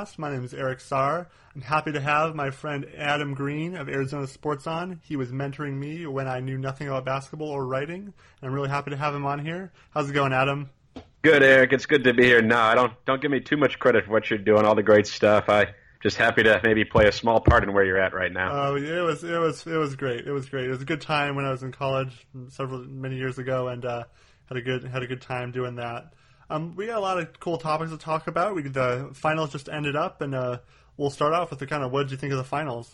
podcast. My name is Eric Sarr. I'm happy to have my friend Adam Green of Arizona Sports on. He was mentoring me when I knew nothing about basketball or writing, and I'm really happy to have him on here. How's it going, Adam? Good, Eric. It's good to be here. No, I don't don't give me too much credit for what you're doing, all the great stuff. I just happy to maybe play a small part in where you're at right now. Oh, it was it was it was great. It was great. It was a good time when I was in college several many years ago, and uh, had a good had a good time doing that. Um, we got a lot of cool topics to talk about. We the finals just ended up, and uh, we'll start off with the kind of what did you think of the finals?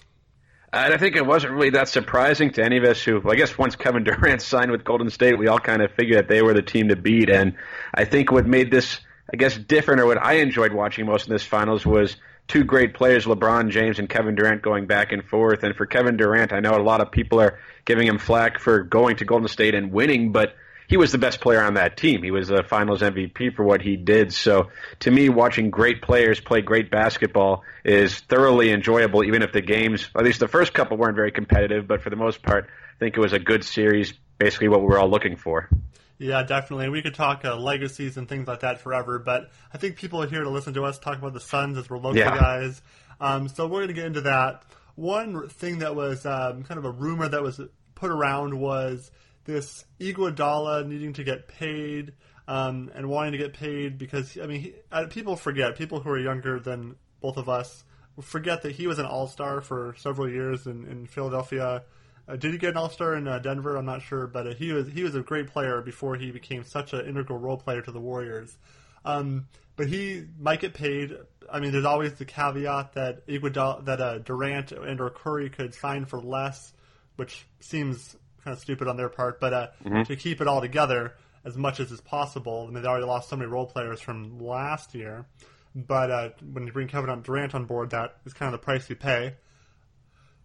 And I think it wasn't really that surprising to any of us who, well, I guess once Kevin Durant signed with Golden State, we all kind of figured that they were the team to beat. And I think what made this, I guess, different or what I enjoyed watching most in this finals was two great players, LeBron James and Kevin Durant, going back and forth. And for Kevin Durant, I know a lot of people are giving him flack for going to Golden State and winning, but he was the best player on that team. He was a Finals MVP for what he did. So to me, watching great players play great basketball is thoroughly enjoyable, even if the games, at least the first couple, weren't very competitive. But for the most part, I think it was a good series. Basically, what we were all looking for. Yeah, definitely. We could talk uh, legacies and things like that forever, but I think people are here to listen to us talk about the Suns as we're local yeah. guys. Um, so we're going to get into that. One thing that was um, kind of a rumor that was put around was this Iguodala needing to get paid um, and wanting to get paid because I mean he, uh, people forget people who are younger than both of us forget that he was an All Star for several years in, in Philadelphia. Uh, did he get an All Star in uh, Denver? I'm not sure, but uh, he was he was a great player before he became such an integral role player to the Warriors. Um, but he might get paid. I mean, there's always the caveat that Iguodala, that uh, Durant and or Curry could sign for less, which seems kind of stupid on their part, but uh, mm-hmm. to keep it all together as much as is possible. I mean, they already lost so many role players from last year, but uh, when you bring Kevin Durant on board, that is kind of the price you pay.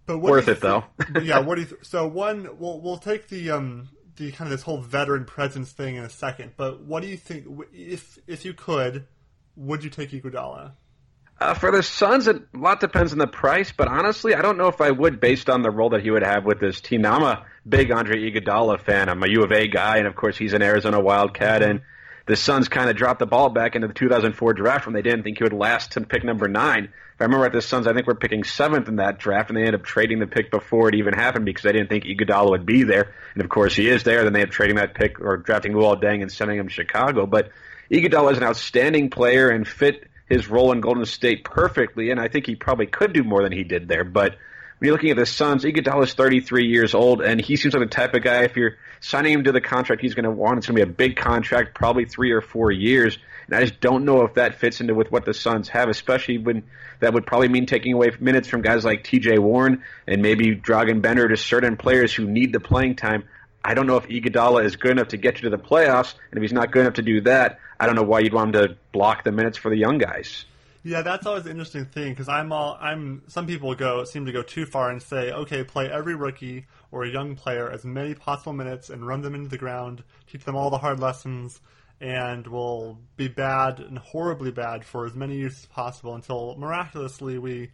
But worth it though. yeah. What do you? Th- so one, we'll we'll take the um the kind of this whole veteran presence thing in a second. But what do you think? If if you could, would you take Iguodala? Uh, for the Suns, a lot depends on the price, but honestly, I don't know if I would based on the role that he would have with this team. Now, I'm a big Andre Iguodala fan. I'm a U of A guy, and of course, he's an Arizona Wildcat, and the Suns kind of dropped the ball back into the 2004 draft when they didn't think he would last to pick number nine. If I remember right, the Suns, I think we're picking seventh in that draft, and they ended up trading the pick before it even happened because they didn't think Iguodala would be there. And of course, he is there. Then they ended up trading that pick or drafting Luol Deng and sending him to Chicago. But Iguodala is an outstanding player and fit his role in Golden State perfectly, and I think he probably could do more than he did there. But when you're looking at the Suns, Iguodala is 33 years old, and he seems like the type of guy. If you're signing him to the contract, he's going to want it's going to be a big contract, probably three or four years. And I just don't know if that fits into with what the Suns have, especially when that would probably mean taking away minutes from guys like T.J. Warren and maybe Dragan Bender to certain players who need the playing time. I don't know if Iguodala is good enough to get you to the playoffs, and if he's not good enough to do that, I don't know why you'd want him to block the minutes for the young guys. Yeah, that's always an interesting thing because I'm all I'm. Some people go seem to go too far and say, okay, play every rookie or a young player as many possible minutes and run them into the ground, teach them all the hard lessons, and will be bad and horribly bad for as many years as possible until miraculously we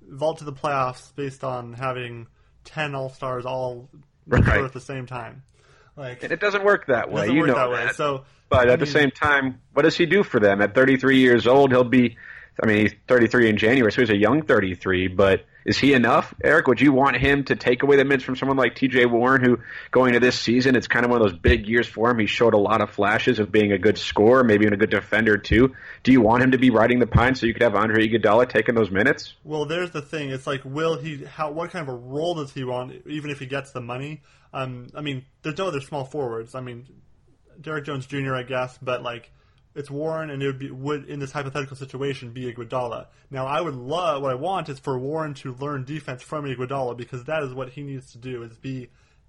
vault to the playoffs based on having ten All Stars all right. at the same time. Like and it doesn't work that way. you know that, way. So, but at mean, the same time, what does he do for them? At 33 years old, he'll be. I mean, he's 33 in January, so he's a young 33. But is he enough, Eric? Would you want him to take away the minutes from someone like T.J. Warren, who going into this season, it's kind of one of those big years for him. He showed a lot of flashes of being a good scorer, maybe even a good defender too. Do you want him to be riding the pine so you could have Andre Iguodala taking those minutes? Well, there's the thing. It's like, will he? How? What kind of a role does he want? Even if he gets the money, um, I mean, there's no other small forwards. I mean, Derrick Jones Jr. I guess, but like it's Warren, and it would be would in this hypothetical situation be Iguodala. Now, I would love what I want is for Warren to learn defense from Iguodala because that is what he needs to do is be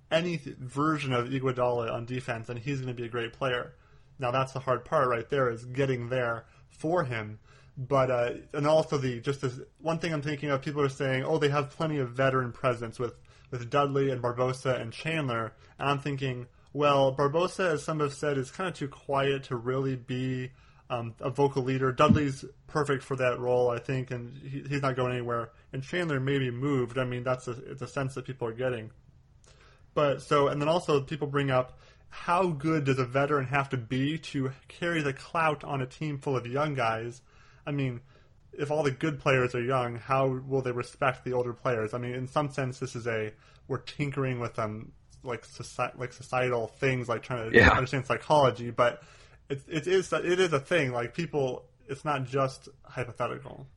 any version of Iguodala on defense, and he's going to be a great player. Now, that's the hard part right there is getting there for him. But uh, and also the just this one thing I'm thinking of, people are saying, oh, they have plenty of veteran presence with with Dudley and Barbosa and Chandler, and I'm thinking well, Barbosa, as some have said, is kind of too quiet to really be um, a vocal leader. Dudley's perfect for that role, I think, and he, he's not going anywhere. And Chandler may be moved. I mean, that's a, it's a sense that people are getting. But so, and then also people bring up how good does a veteran have to be to carry the clout on a team full of young guys? I mean, if all the good players are young, how will they respect the older players? I mean, in some sense, this is a we're tinkering with them like society, like societal things, like trying to Yeah. understand psychology, but it, it is it is a thing. Like people, it's not just hypothetical.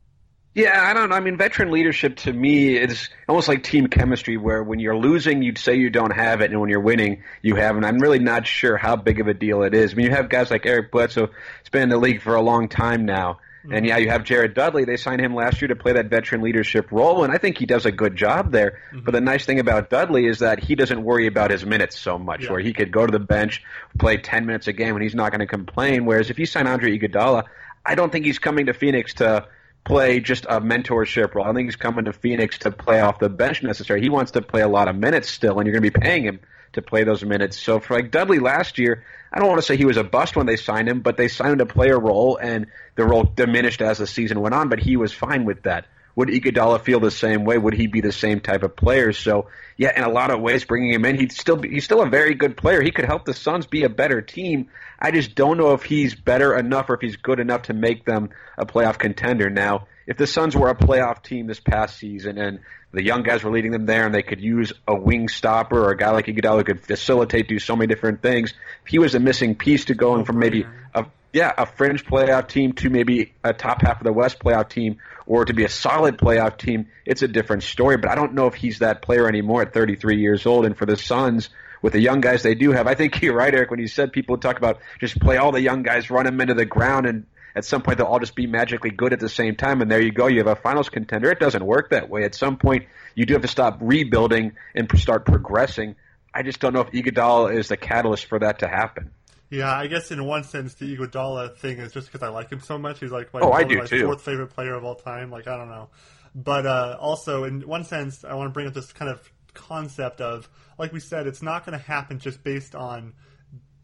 Yeah, I don't know. I mean, veteran leadership to me is almost like team chemistry, where when you're losing, you'd say you don't have it, and when you're winning, you have it. I'm really not sure how big of a deal it is. I mean, you have guys like Eric Bledsoe, who's been in the league for a long time now. Mm-hmm. And yeah, you have Jared Dudley. They signed him last year to play that veteran leadership role, and I think he does a good job there. Mm-hmm. But the nice thing about Dudley is that he doesn't worry about his minutes so much, Yeah. where he could go to the bench, play 10 minutes a game, and he's not going to complain. Whereas if you sign Andre Iguodala, I don't think he's coming to Phoenix to play just a mentorship role. I think he's coming to Phoenix to play off the bench necessarily. He wants to play a lot of minutes still, and you're going to be paying him to play those minutes. So for like Dudley last year, I don't want to say he was a bust when they signed him, but they signed him to play a role, and the role diminished as the season went on. But he was fine with that. Would Iguodala feel the same way? Would he be the same type of player? So yeah, in a lot of ways, bringing him in, he'd still be, he's still a very good player. He could help the Suns be a better team. I just don't know if he's better enough or if he's good enough to make them a playoff contender. Now, if the Suns were a playoff team this past season and the young guys were leading them there and they could use a wing stopper or a guy like Iguodala who could facilitate, do so many different things, if he was a missing piece to going from oh, maybe a yeah, a fringe playoff team to maybe a top half of the West playoff team or to be a solid playoff team, it's a different story. But I don't know if he's that player anymore at 33 years old. And for the Suns, with the young guys they do have, I think you're right, Eric, when you said people talk about just play all the young guys, run them into the ground, and at some point they'll all just be magically good at the same time. And there you go, you have a finals contender. It doesn't work that way. At some point, you do have to stop rebuilding and start progressing. I just don't know if Iguodala is the catalyst for that to happen. Yeah, I guess in one sense the Iguodala thing is just because I like him so much. He's like my, Oh, I do my too. fourth favorite player of all time. Like I don't know, but uh, also in one sense I want to bring up this kind of concept of like we said, it's not going to happen just based on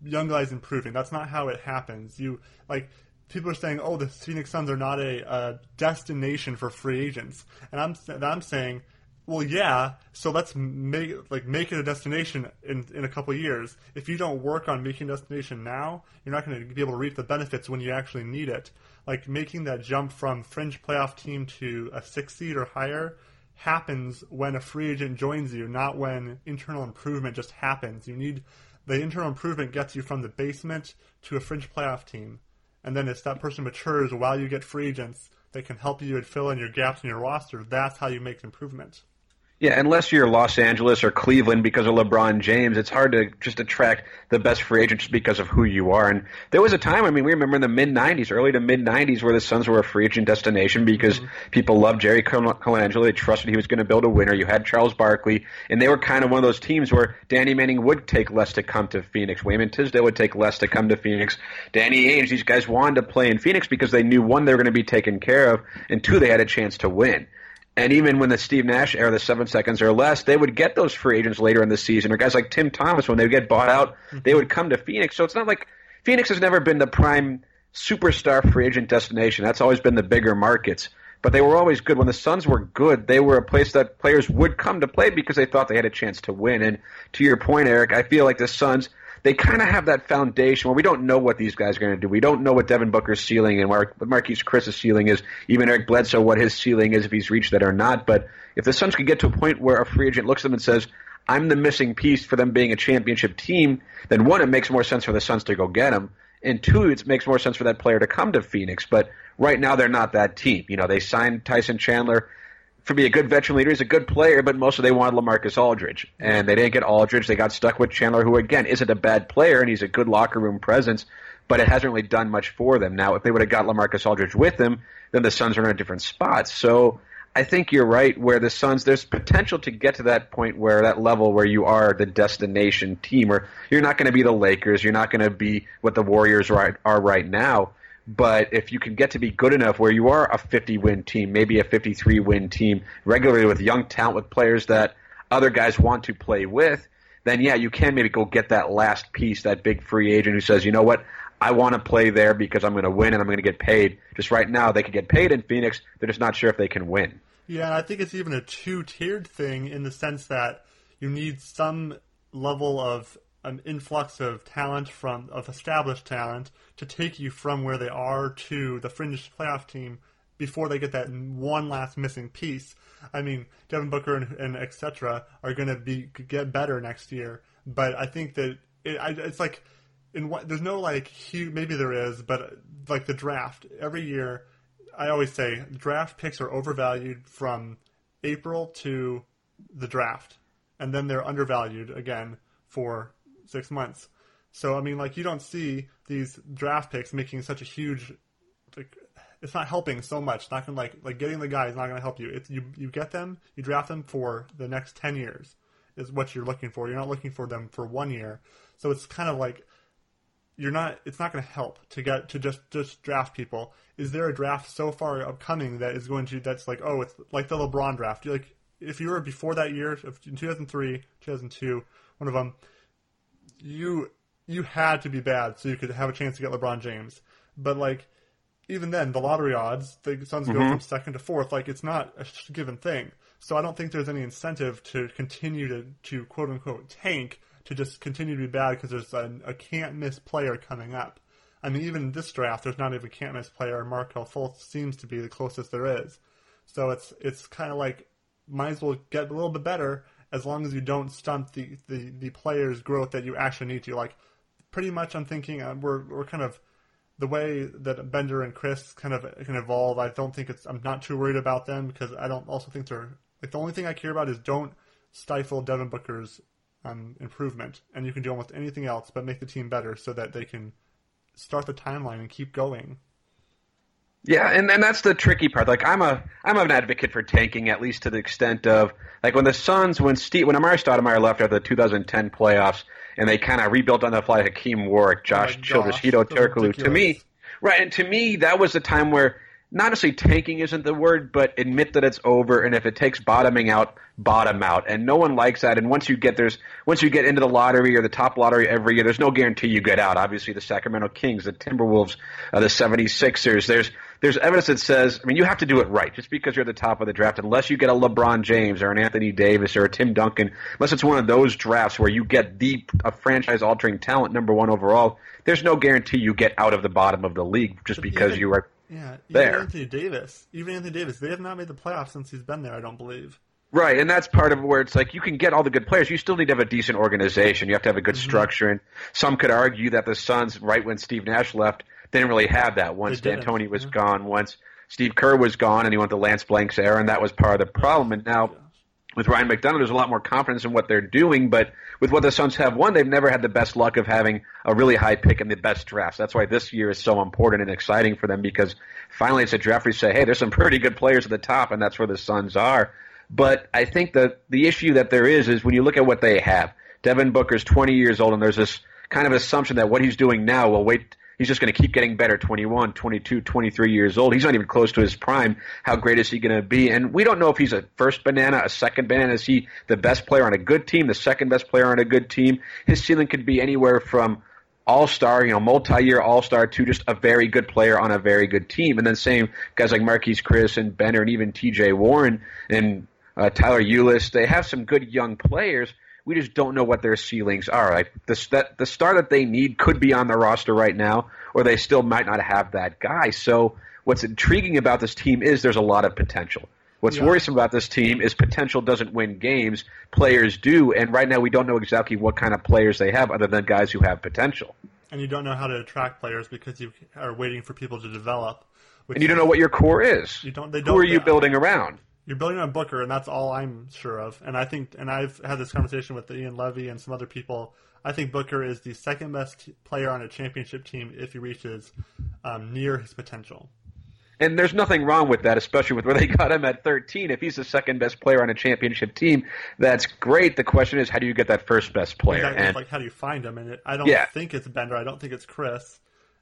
young guys improving. That's not how it happens. You like people are saying, "Oh, the Phoenix Suns are not a, a destination for free agents," and I'm and I'm saying, well, yeah. So let's make like make it a destination in in a couple years. If you don't work on making a destination now, you're not going to be able to reap the benefits when you actually need it. Like making that jump from fringe playoff team to a six seed or higher happens when a free agent joins you, not when internal improvement just happens. You need the internal improvement gets you from the basement to a fringe playoff team. And then as that person matures while you get free agents that can help you and fill in your gaps in your roster, that's how you make improvement. Yeah, unless you're Los Angeles or Cleveland because of LeBron James, it's hard to just attract the best free agent just because of who you are. And there was a time, I mean, we remember in the mid 90s, early to mid 90s, where the Suns were a free agent destination because mm-hmm. people loved Jerry Colangelo. They trusted he was going to build a winner. You had Charles Barkley, and they were kind of one of those teams where Danny Manning would take less to come to Phoenix. Wayman Tisdale would take less to come to Phoenix. Danny Ainge, these guys wanted to play in Phoenix because they knew one, they were going to be taken care of, and two, they had a chance to win. And even when the Steve Nash era, the seven seconds or less, they would get those free agents later in the season, or guys like Tim Thomas, when they would get bought out, mm-hmm. they would come to Phoenix. So it's not like Phoenix has never been the prime superstar free agent destination. That's always been the bigger markets. But they were always good. When the Suns were good, they were a place that players would come to play because they thought they had a chance to win. And to your point, Eric, I feel like the Suns, they kind of have that foundation where we don't know what these guys are going to do. We don't know what Devin Booker's ceiling and what Marquese Chriss's ceiling is. Even Eric Bledsoe, what his ceiling is if he's reached that or not. But if the Suns could get to a point where a free agent looks at them and says, "I'm the missing piece for them being a championship team," then one, it makes more sense for the Suns to go get him, and two, it makes more sense for that player to come to Phoenix. But right now, they're not that team. You know, they signed Tyson Chandler for being a good veteran leader. He's a good player, but mostly they wanted Lamarcus Aldridge, and they didn't get Aldridge. They got stuck with Chandler, who again isn't a bad player, and he's a good locker room presence, but it hasn't really done much for them. Now, if they would have got Lamarcus Aldridge with them, then the Suns are in a different spot. So. I think you're right. Where the Suns, there's potential to get to that point where that level where you are the destination team, or you're not going to be the Lakers, you're not going to be what the Warriors right, are right now. But if you can get to be good enough where you are a 50 win team, maybe a 53 win team, regularly with young talent, with players that other guys want to play with, then yeah, you can maybe go get that last piece, that big free agent who says, you know what, I want to play there because I'm going to win and I'm going to get paid. Just right now, they could get paid in Phoenix. They're just not sure if they can win. Yeah, I think it's even a two-tiered thing in the sense that you need some level of an influx of talent from of established talent to take you from where they are to the fringe playoff team before they get that one last missing piece. I mean, Devin Booker and, and etc. are going to be get better next year, but I think that it, I, it's like in what there's no like huge. Maybe there is, but like the draft every year, I always say draft picks are overvalued from April to the draft, and then they're undervalued again for six months. So I mean, like you don't see these draft picks making such a huge like it's not helping so much. It's not gonna like like getting the guy is not gonna help you. It's you you get them, you draft them for the next ten years is what you're looking for. You're not looking for them for one year. So it's kind of like you're not it's not going to help to get to just just draft people. Is there a draft so far upcoming that is going to that's like oh it's like the LeBron draft? You're like if you were before that year, in 2003, 2002, one of them, you you had to be bad so you could have a chance to get LeBron James. But like even then, the lottery odds, the Suns mm-hmm. go from second to fourth. Like it's not a given thing. So I don't think there's any incentive to continue to to quote unquote tank to just continue to be bad because there's a, a can't miss player coming up. I mean, even in this draft, there's not even a can't miss player. Markelle Fultz seems to be the closest there is. So it's it's kind of like might as well get a little bit better as long as you don't stunt the, the, the player's growth that you actually need to. Like, pretty much, I'm thinking uh, we're we're kind of the way that Bender and Chriss kind of can evolve. I don't think it's. I'm not too worried about them because I don't also think they're like the only thing I care about is don't stifle Devin Booker's um, improvement, and you can do almost anything else but make the team better so that they can start the timeline and keep going. Yeah, and, and that's the tricky part. Like I'm a I'm an advocate for tanking at least to the extent of like when the Suns when Steve when Amar'e Stoudemire left after the 2010 playoffs and they kind of rebuilt on the fly Hakim Warrick, Josh oh Childress, Hedo Turkoglu. To me, right, and to me that was the time where not necessarily tanking isn't the word, but admit that it's over, and if it takes bottoming out, bottom out. And no one likes that. And once you get there's once you get into the lottery or the top lottery every year, there's no guarantee you get out. Obviously, the Sacramento Kings, the Timberwolves, uh, the 76ers. There's there's evidence that says, I mean, you have to do it right. Just because you're at the top of the draft, unless you get a LeBron James or an Anthony Davis or a Tim Duncan, unless it's one of those drafts where you get the a franchise-altering talent, number one overall, there's no guarantee you get out of the bottom of the league just because you are yeah, even there. Anthony Davis, even Anthony Davis, they have not made the playoffs since he's been there. I don't believe. Right, and that's part of where it's like you can get all the good players. You still need to have a decent organization. You have to have a good mm-hmm. structure, and some could argue that the Suns, right when Steve Nash left, they didn't really have that. Once D'Antoni was yeah. gone, once Steve Kerr was gone, and he went to Lance Blanks era, and that was part of the problem. And now with Ryan McDonough, there's a lot more confidence in what they're doing. But with what the Suns have won, they've never had the best luck of having a really high pick in the best drafts. That's why this year is so important and exciting for them because finally it's a draft where you say, hey, there's some pretty good players at the top, and that's where the Suns are. But I think that the issue that there is is when you look at what they have. Devin Booker's 20 years old, and there's this kind of assumption that what he's doing now will wait he's just going to keep getting better. 21 22 23 years old. He's not even close to his prime. How great is he going to be? And we don't know if he's a first banana a second banana. Is he the best player on a good team the second best player on a good team? His ceiling could be anywhere from all star, you know, multi year all star to just a very good player on a very good team. And then same guys like Marquese Chriss and Bender and even TJ Warren and uh, Tyler Ulis, they have some good young players, we just don't know what their ceilings are. Like the that the star that they need could be on the roster right now, or they still might not have that guy. So what's intriguing about this team is there's a lot of potential. What's yeah. worrisome about this team is potential doesn't win games. Players do, and right now we don't know exactly what kind of players they have, other than guys who have potential. And you don't know how to attract players because you are waiting for people to develop. And you don't know what your core is. You don't. They don't. Who are you building around? You're building on Booker, and that's all I'm sure of. And I think, and I've had this conversation with Ian Levy and some other people. I think Booker is the second best player on a championship team if he reaches um, near his potential. And there's nothing wrong with that, especially with where they got him at 13. If he's the second best player on a championship team, that's great. The question is, how do you get that first best player? Exactly. And like, how do you find him? And it, I don't yeah. think it's Bender. I don't think it's Chriss.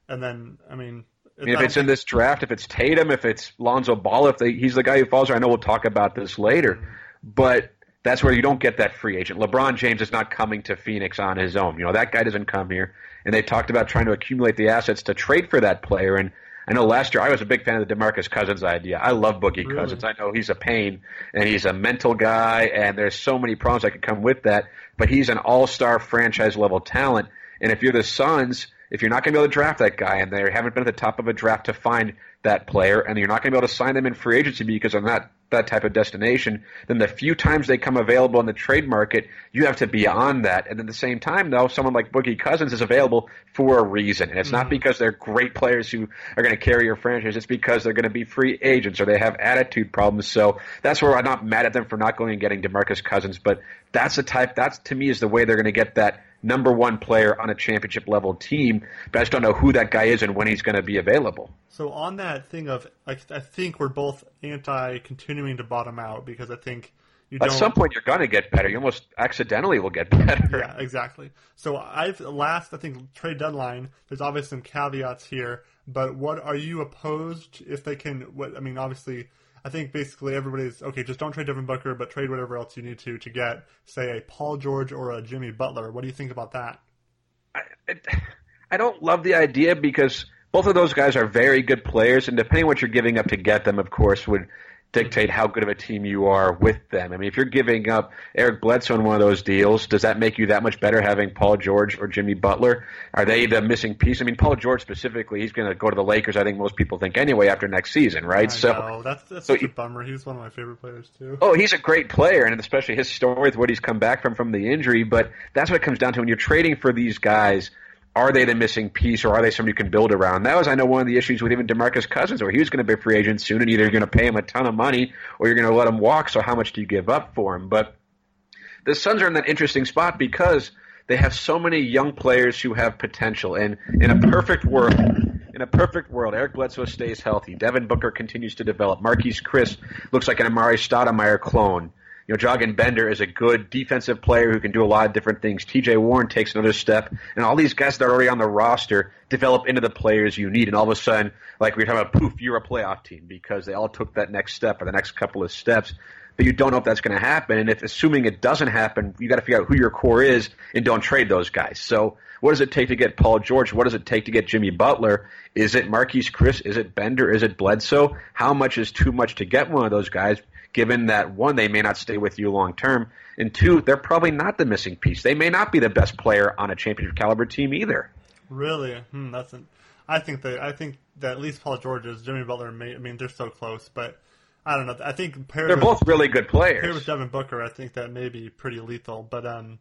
And then, I mean, I mean, if it's in this draft, if it's Tatum, if it's Lonzo Ball, if they, he's the guy who falls I know we'll talk about this later, but that's where you don't get that free agent. LeBron James is not coming to Phoenix on his own. You know, that guy doesn't come here. And they talked about trying to accumulate the assets to trade for that player. And I know last year I was a big fan of the DeMarcus Cousins idea. I love Boogie really? Cousins. I know he's a pain and he's a mental guy and there's so many problems that could come with that, but he's an all-star franchise level talent. And if you're the Suns, if you're not going to be able to draft that guy and they haven't been at the top of a draft to find that player and you're not going to be able to sign them in free agency because they're not that type of destination, then the few times they come available in the trade market, you have to be on that. And at the same time, though, someone like Boogie Cousins is available for a reason. And it's mm-hmm. not because they're great players who are going to carry your franchise. It's because they're going to be free agents or they have attitude problems. So that's where I'm not mad at them for not going and getting DeMarcus Cousins. But that's the type, that's to me is the way they're going to get that number one player on a championship level team, but I just don't know who that guy is and when he's going to be available. So on that thing of, I, I think we're both anti continuing to bottom out because I think you At some point, you're going to get better. You almost accidentally will get better. Yeah, exactly. So I've last, I think, trade deadline. There's obviously some caveats here, but what are you opposed if they can? What I mean, obviously I think basically everybody's okay. Just don't trade Devin Booker, but trade whatever else you need to to get, say, a Paul George or a Jimmy Butler. What do you think about that? I, I don't love the idea because both of those guys are very good players, and depending on what you're giving up to get them, of course, would dictate how good of a team you are with them. I mean, if you're giving up Eric Bledsoe in one of those deals, does that make you that much better having Paul George or Jimmy Butler? Are they the missing piece? I mean, Paul George specifically, he's going to go to the Lakers. I think most people think anyway after next season, right? I so know. that's that's so such a bummer. He's one of my favorite players too. Oh, he's a great player, and especially his story with what he's come back from from the injury. But that's what it comes down to when you're trading for these guys are they the missing piece or are they somebody you can build around? That was, I know, one of the issues with even DeMarcus Cousins, where he was going to be a free agent soon, and either you're going to pay him a ton of money or you're going to let him walk. So how much do you give up for him? But the Suns are in that interesting spot because they have so many young players who have potential. And in a perfect world, in a perfect world, Eric Bledsoe stays healthy. Devin Booker continues to develop. Marquese Chriss looks like an Amar'e Stoudemire clone. You know, Dragan Bender is a good defensive player who can do a lot of different things. TJ Warren takes another step, and all these guys that are already on the roster develop into the players you need. And all of a sudden, like we are talking about, poof, you're a playoff team because they all took that next step or the next couple of steps. But you don't know if that's going to happen. And if assuming it doesn't happen, you got to figure out who your core is and don't trade those guys. So what does it take to get Paul George? What does it take to get Jimmy Butler? Is it Marquese Chriss? Is it Bender? Is it Bledsoe? How much is too much to get one of those guys? Given that one, they may not stay with you long term, and two, they're probably not the missing piece. They may not be the best player on a championship caliber team either. Really? Hmm, that's an, I think that I think that at least Paul George is Jimmy Butler. May, I mean, they're so close, but I don't know. I think they're with, both really good players. Paired with Devin Booker, I think that may be pretty lethal. But um,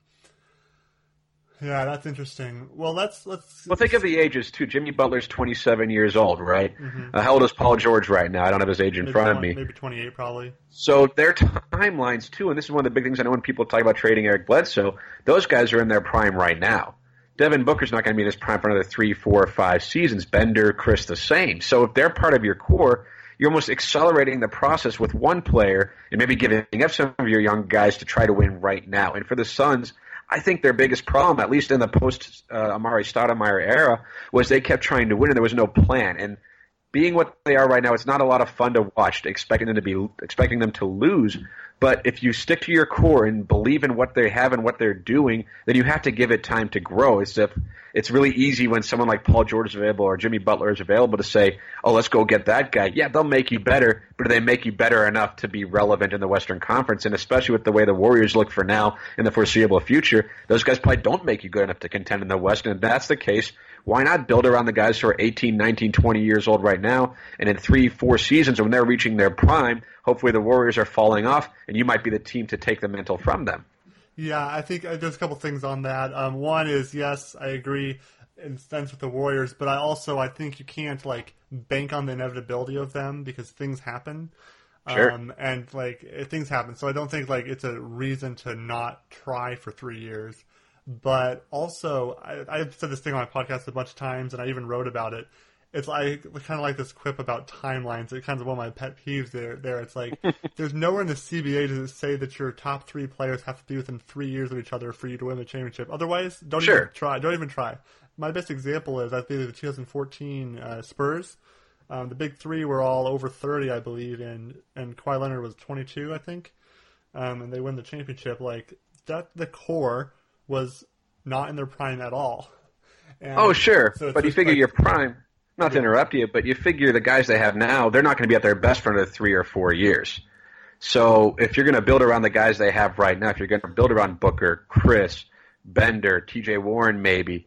yeah, that's interesting. Well, let's let's. Well, think of the ages too. Jimmy Butler's twenty seven years old, right? Mm-hmm. Uh, how old is Paul George right now? I don't have his age in maybe front 20, of me. Maybe twenty eight, probably. So their timelines too, and this is one of the big things I know when people talk about trading Eric Bledsoe. Those guys are in their prime right now. Devin Booker's not going to be in his prime for another three, four, or five seasons. Bender, Chriss, the same. So if they're part of your core, you're almost accelerating the process with one player and maybe giving up some of your young guys to try to win right now. And for the Suns, I think their biggest problem, at least in the post uh, Amar'e Stoudemire era, was they kept trying to win and there was no plan. And being what they are right now, it's not a lot of fun to watch, expecting them to be expecting them to lose. But if you stick to your core and believe in what they have and what they're doing, then you have to give it time to grow. It's if it's really easy when someone like Paul George is available or Jimmy Butler is available to say, "Oh, let's go get that guy." Yeah, they'll make you better, but do they make you better enough to be relevant in the Western Conference? And especially with the way the Warriors look for now in the foreseeable future, those guys probably don't make you good enough to contend in the West. And if that's the case, why not build around the guys who are 18, 19, 20 years old right now, and in three, four seasons when they're reaching their prime, hopefully the Warriors are falling off, and you might be the team to take the mantle from them. Yeah, I think uh, there's a couple things on that. Um, one is yes, I agree in sense with the Warriors, but I also I think you can't like bank on the inevitability of them because things happen. Sure. Um, and like things happen, so I don't think like it's a reason to not try for three years. But also, I, I've said this thing on my podcast a bunch of times, and I even wrote about it. It's like kind of like this quip about timelines. It's kind of one of my pet peeves. There, there. It's like there's nowhere in the CBA to say that your top three players have to be within three years of each other for you to win the championship. Otherwise, don't sure. even try. Don't even try. My best example is I think the 2014 uh, Spurs. Um, the big three were all over 30, I believe, and and Kawhi Leonard was 22, I think, um, and they win the championship. Like that, the core was not in their prime at all. And oh, sure. So but you figure like, your prime, not to interrupt you, but you figure the guys they have now, they're not going to be at their best for another three or four years. So if you're going to build around the guys they have right now, if you're going to build around Booker, Chriss, Bender, T.J. Warren, maybe,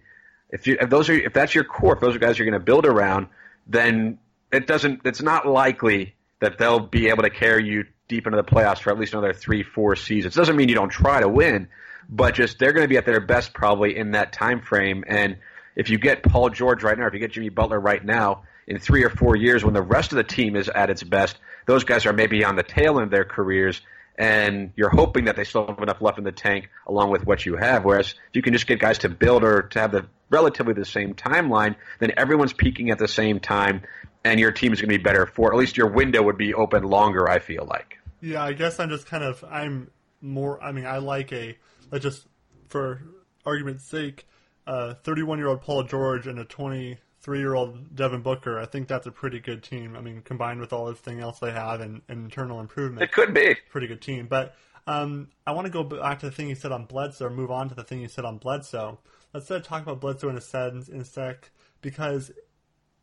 if you if those are if that's your core, if those are guys you're going to build around, then it doesn't. It's not likely that they'll be able to carry you deep into the playoffs for at least another three, four seasons. Doesn't mean you don't try to win, but just they're going to be at their best probably in that time frame. And if you get Paul George right now, if you get Jimmy Butler right now, in three or four years when the rest of the team is at its best, those guys are maybe on the tail end of their careers, and you're hoping that they still have enough left in the tank along with what you have. Whereas if you can just get guys to build or to have the relatively the same timeline, then everyone's peaking at the same time, and your team is going to be better for at least your window would be open longer. I feel like. Yeah, I guess I'm just kind of I'm more. I mean, I like a just for argument's sake, uh, 31 year old Paul George and a 23 year old Devin Booker. I think that's a pretty good team. I mean, combined with all everything else they have and, and internal improvement, it could be pretty good team. But um, I want to go back to the thing you said on Bledsoe, or move on to the thing you said on Bledsoe. Let's uh, talk about Bledsoe in a sentence in a sec because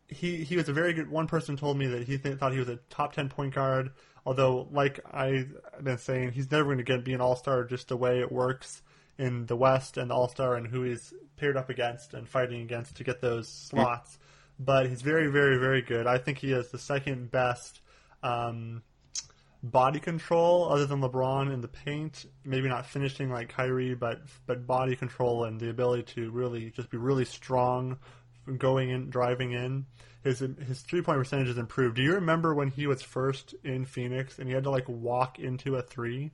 he he was a very good. One person told me that he th- thought he was a top ten point guard. Although, like I've been saying, he's never going to get be an all star just the way it works in the West and All Star and who he's paired up against and fighting against to get those slots. But he's very, very, very good. I think he has the second best um, body control other than LeBron in the paint. Maybe not finishing like Kyrie, but but body control and the ability to really just be really strong going in, driving in. His his three point percentage has improved. Do you remember when he was first in Phoenix and he had to like walk into a three?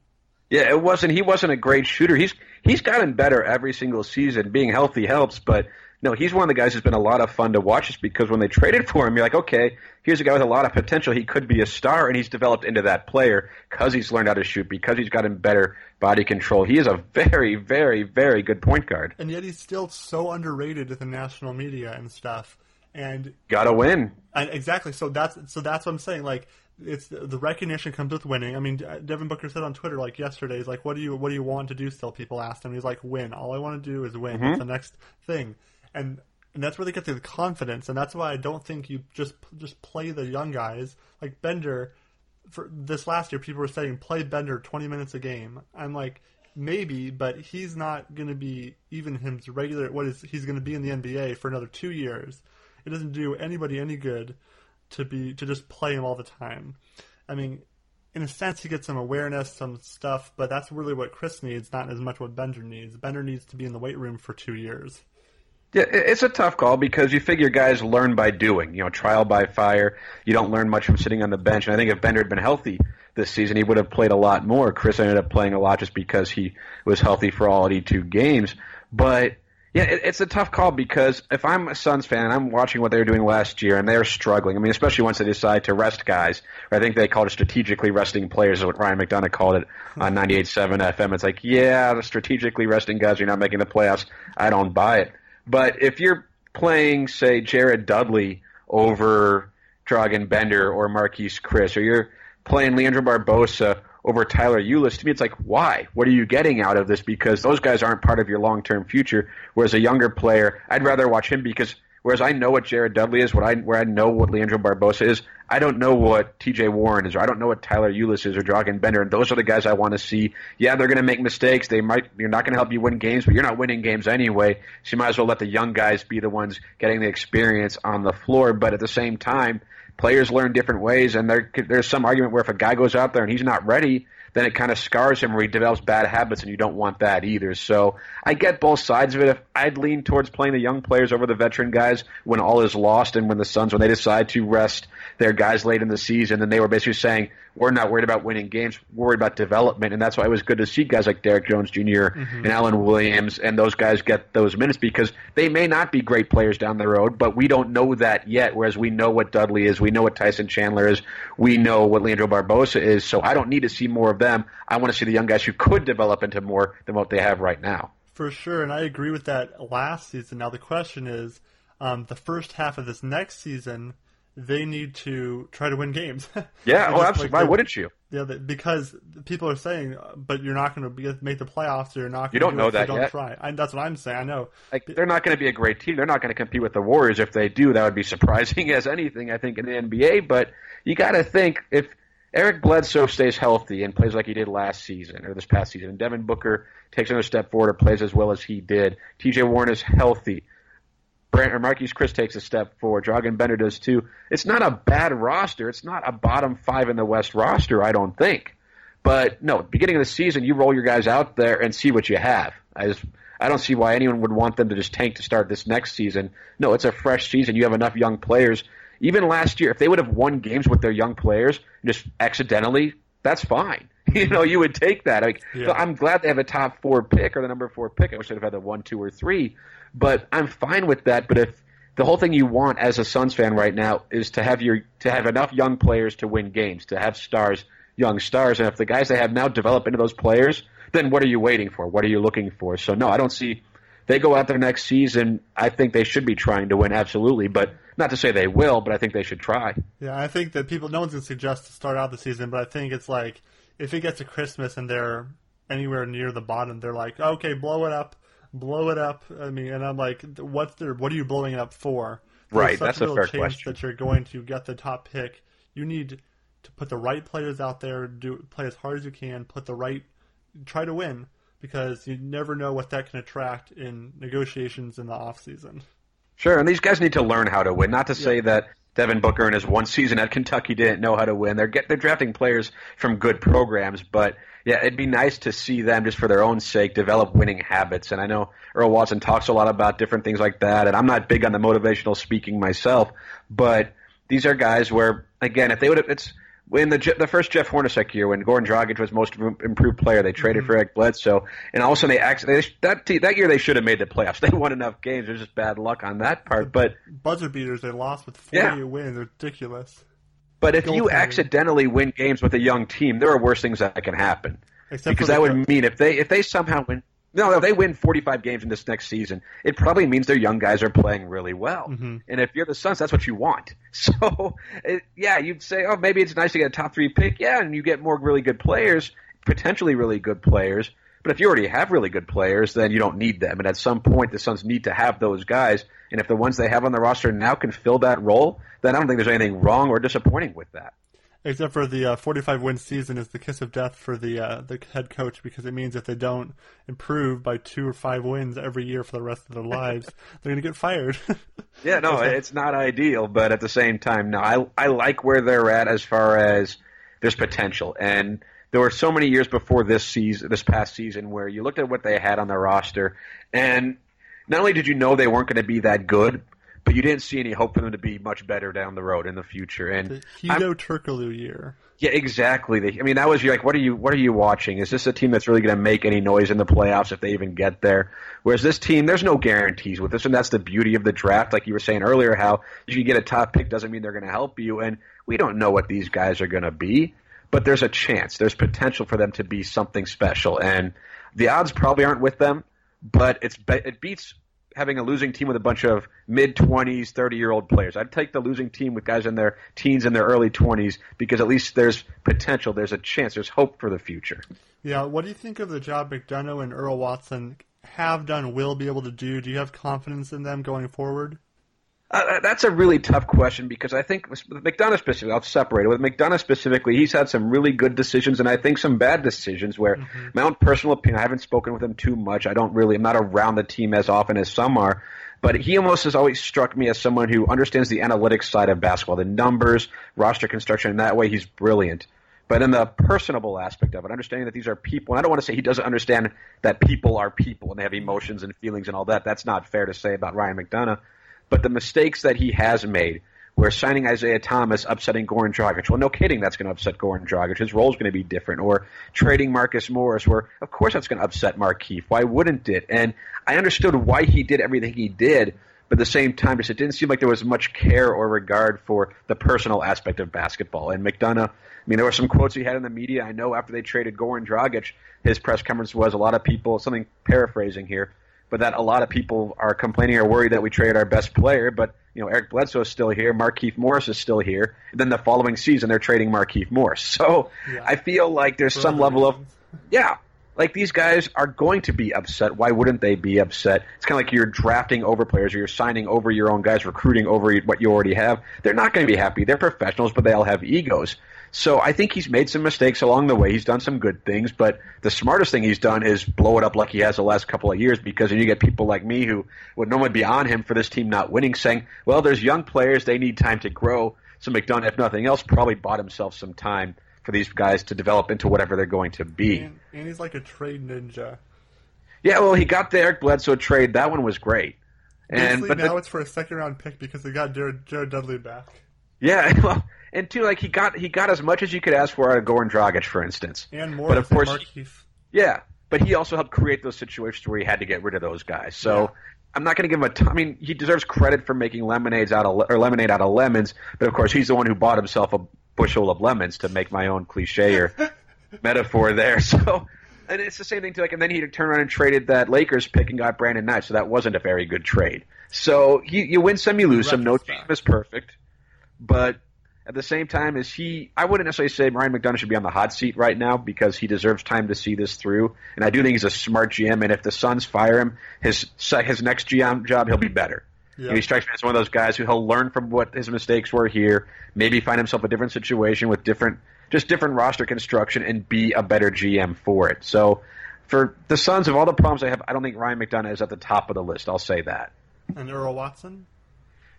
Yeah, it wasn't. He wasn't a great shooter. He's he's gotten better every single season. Being healthy helps, but no, he's one of the guys who's been a lot of fun to watch. Just because when they traded for him, you're like, okay, here's a guy with a lot of potential. He could be a star, and he's developed into that player because he's learned how to shoot, because he's gotten better body control. He is a very, very, very good point guard. And yet he's still so underrated with the national media and stuff. And gotta win. And exactly. So that's so that's what I'm saying. Like it's the recognition comes with winning. I mean, Devin Booker said on Twitter like yesterday, he's like, "What do you what do you want to do?" Still, people asked him. He's like, "Win. All I want to do is win. Mm-hmm. That's the next thing." And and that's where they get the confidence. And that's why I don't think you just just play the young guys like Bender. For this last year, people were saying play Bender 20 minutes a game. I'm like, maybe, but he's not going to be even his regular. What is he's going to be in the NBA for another two years? It doesn't do anybody any good to be to just play him all the time. I mean, in a sense, he gets some awareness, some stuff, but that's really what Chriss needs, not as much what Bender needs. Bender needs to be in the weight room for two years. Yeah, it's a tough call because you figure guys learn by doing, you know, trial by fire. You don't learn much from sitting on the bench. And I think if Bender had been healthy this season, he would have played a lot more. Chriss ended up playing a lot just because he was healthy for all 82 games. But yeah, it, it's a tough call because if I'm a Suns fan and I'm watching what they were doing last year and they're struggling, I mean, especially once they decide to rest guys, I think they called it strategically resting players, is what Ryan McDonough called it on 98.7 FM. It's like, yeah, the strategically resting guys, you're not making the playoffs. I don't buy it. But if you're playing, say, Jared Dudley over Dragan Bender or Marquese Chriss, or you're playing Leandro Barbosa over Tyler Ulis, to me it's like, why? What are you getting out of this? Because those guys aren't part of your long term future. Whereas a younger player, I'd rather watch him because whereas I know what Jared Dudley is, what I where I know what Leandro Barbosa is, I don't know what T.J. Warren is, or I don't know what Tyler Ulis is, or Dragan Bender, and those are the guys I want to see. Yeah, they're going to make mistakes. They might. You're not going to help you win games, but you're not winning games anyway. So you might as well let the young guys be the ones getting the experience on the floor. But at the same time, players learn different ways, and there, there's some argument where if a guy goes out there and he's not ready, then it kind of scars him where he develops bad habits, and you don't want that either. So I get both sides of it. If I'd lean towards playing the young players over the veteran guys when all is lost, and when the Suns, when they decide to rest their guys late in the season, then they were basically saying, we're not worried about winning games, we're worried about development, and that's why it was good to see guys like Derrick Jones Jr. Mm-hmm. and Alan Williams and those guys get those minutes because they may not be great players down the road, but we don't know that yet. Whereas we know what Dudley is, we know what Tyson Chandler is, we know what Leandro Barbosa is. So I don't need to see more of them. I want to see the young guys who could develop into more than what they have right now. For sure, and I agree with that last season. Now the question is, um, the first half of this next season they need to try to win games. yeah, oh, absolutely. Like, Why wouldn't you? Yeah, because people are saying, but you're not going to make the playoffs. Or you're not. You don't do know that don't yet. Try. I, that's what I'm saying. I know. Like they're not going to be a great team. They're not going to compete with the Warriors. If they do, that would be surprising as anything. I think in the NBA. But you got to think if Eric Bledsoe stays healthy and plays like he did last season or this past season, and Devin Booker takes another step forward and plays as well as he did, T.J. Warren is healthy Brand, or Marquese Chriss takes a step forward. Dragan Bender does too. It's not a bad roster. It's not a bottom five in the West roster, I don't think. But no, beginning of the season, you roll your guys out there and see what you have. I just I don't see why anyone would want them to just tank to start this next season. No, it's a fresh season. You have enough young players. Even last year, if they would have won games with their young players, just accidentally, that's fine. You know, you would take that. Like, yeah. so I'm glad they have a top four pick or the number four pick. I wish they'd have had the one, two, or three. But I'm fine with that. But if the whole thing you want as a Suns fan right now is to have your to have enough young players to win games, to have stars, young stars, and if the guys they have now develop into those players, then what are you waiting for? What are you looking for? So no, I don't see. They go out there next season. I think they should be trying to win, absolutely. But not to say they will, but I think they should try. Yeah, I think that people. No one's gonna suggest to start out the season, but I think it's like if it gets to Christmas and they're anywhere near the bottom, they're like, okay, blow it up, blow it up. I mean, and I'm like, what's there? What are you blowing it up for? There's right, that's a, a fair question. That you're going to get the top pick. You need to put the right players out there, do play as hard as you can, put the right, try to win because you never know what that can attract in negotiations in the off season. Sure, and these guys need to learn how to win. Not to yeah. say that Devin Booker in his one season at Kentucky didn't know how to win. They're get they're drafting players from good programs, but yeah, it'd be nice to see them just for their own sake develop winning habits. And I know Earl Watson talks a lot about different things like that, and I'm not big on the motivational speaking myself, but these are guys where again, if they would have it's in the the first Jeff Hornacek year when Goran Dragic was most improved player, they traded mm-hmm. for Eric Bledsoe, and all of a sudden they actually that that year they should have made the playoffs. They won enough games. There's just bad luck on that part. But buzzer beaters, they lost with 40 yeah. wins. Ridiculous. But if you accidentally win games with a young team, there are worse things that can happen. Except because that would mean if they if they somehow win no, if they win 45 games in this next season, it probably means their young guys are playing really well. Mm-hmm. And if you're the Suns, that's what you want. So, it, yeah, you'd say, oh, maybe it's nice to get a top three pick. Yeah, and you get more really good players, potentially really good players. But if you already have really good players, then you don't need them. And at some point, the Suns need to have those guys. And if the ones they have on the roster now can fill that role, then I don't think there's anything wrong or disappointing with that except for the uh, 45 win season is the kiss of death for the uh, the head coach because it means if they don't improve by two or five wins every year for the rest of their lives, they're going to get fired. yeah, no, it's not ideal, but at the same time, no, I I like where they're at as far as there's potential and. There were so many years before this season, this past season, where you looked at what they had on their roster, and not only did you know they weren't going to be that good, but you didn't see any hope for them to be much better down the road in the future. And the Hedo Turkoglu year. Yeah, exactly. I mean, that was like, what are you, what are you watching? Is this a team that's really going to make any noise in the playoffs if they even get there? Whereas this team, there's no guarantees with this, and that's the beauty of the draft. Like you were saying earlier, how if you get a top pick doesn't mean they're going to help you, and we don't know what these guys are going to be, but there's a chance, there's potential for them to be something special, and the odds probably aren't with them, but it's it beats having a losing team with a bunch of mid 20s, 30 year old players. I'd take the losing team with guys in their teens and their early 20s because at least there's potential, there's a chance, there's hope for the future. Yeah, what do you think of the job McDonough and Earl Watson have done, will be able to do? Do you have confidence in them going forward? Uh, that's a really tough question because I think with McDonough specifically, I'll separate it. With McDonough specifically, he's had some really good decisions and I think some bad decisions where mm-hmm. my own personal opinion, I haven't spoken with him too much. I don't really, I'm not around the team as often as some are, but he almost has always struck me as someone who understands the analytics side of basketball, the numbers, roster construction, and that way he's brilliant. But in the personable aspect of it, understanding that these are people, and I don't want to say he doesn't understand that people are people and they have emotions and feelings and all that. That's not fair to say about Ryan McDonough but the mistakes that he has made, where signing Isaiah Thomas upsetting Goran Dragic, well, no kidding, that's going to upset Goran Dragic. His role is going to be different. Or trading Marcus Morris, where of course that's going to upset Markieff. Why wouldn't it? And I understood why he did everything he did, but at the same time, just it didn't seem like there was much care or regard for the personal aspect of basketball. And McDonough, I mean, there were some quotes he had in the media. I know after they traded Goran Dragic, his press conference was a lot of people, something paraphrasing here, but that a lot of people are complaining or worried that we traded our best player. But you know, Eric Bledsoe is still here, Markieff Morris is still here. Then the following season, they're trading Markieff Morris. So yeah. I feel like there's some level of, yeah, like these guys are going to be upset. Why wouldn't they be upset? It's kind of like you're drafting over players or you're signing over your own guys, recruiting over what you already have. They're not going to be happy. They're professionals, but they all have egos. So I think he's made some mistakes along the way. He's done some good things, but the smartest thing he's done is blow it up like he has the last couple of years because then you get people like me who would normally be on him for this team not winning saying, well, there's young players, they need time to grow. So McDonough, if nothing else, probably bought himself some time for these guys to develop into whatever they're going to be. And, and he's like a trade ninja. Yeah, well, he got the Eric Bledsoe trade. That one was great. And but now the, it's for a second round pick because they got Jared, Jared Dudley back. Yeah, well, and two, like he got he got as much as you could ask for out of Goran Dragic, for instance. And more, but of course, yeah. But he also helped create those situations where he had to get rid of those guys. So yeah. I'm not going to give him a. T- I mean, he deserves credit for making lemonades out of or lemonade out of lemons. But of course, he's the one who bought himself a bushel of lemons to make my own cliche or metaphor there. So. And it's the same thing too. Like, and then he turned around and traded that Lakers pick and got Brandon Knight. So that wasn't a very good trade. So you, you win some, you lose some. No team is perfect, but at the same time, is he? I wouldn't necessarily say Ryan McDonough should be on the hot seat right now because he deserves time to see this through. And I do think he's a smart GM. And if the Suns fire him, his his next GM job, he'll be better. Yeah. he strikes me as one of those guys who he'll learn from what his mistakes were here, maybe find himself a different situation with different, just different roster construction, and be a better GM for it. So, for the Suns, of all the problems they have, I don't think Ryan McDonough is at the top of the list. I'll say that. And Earl Watson.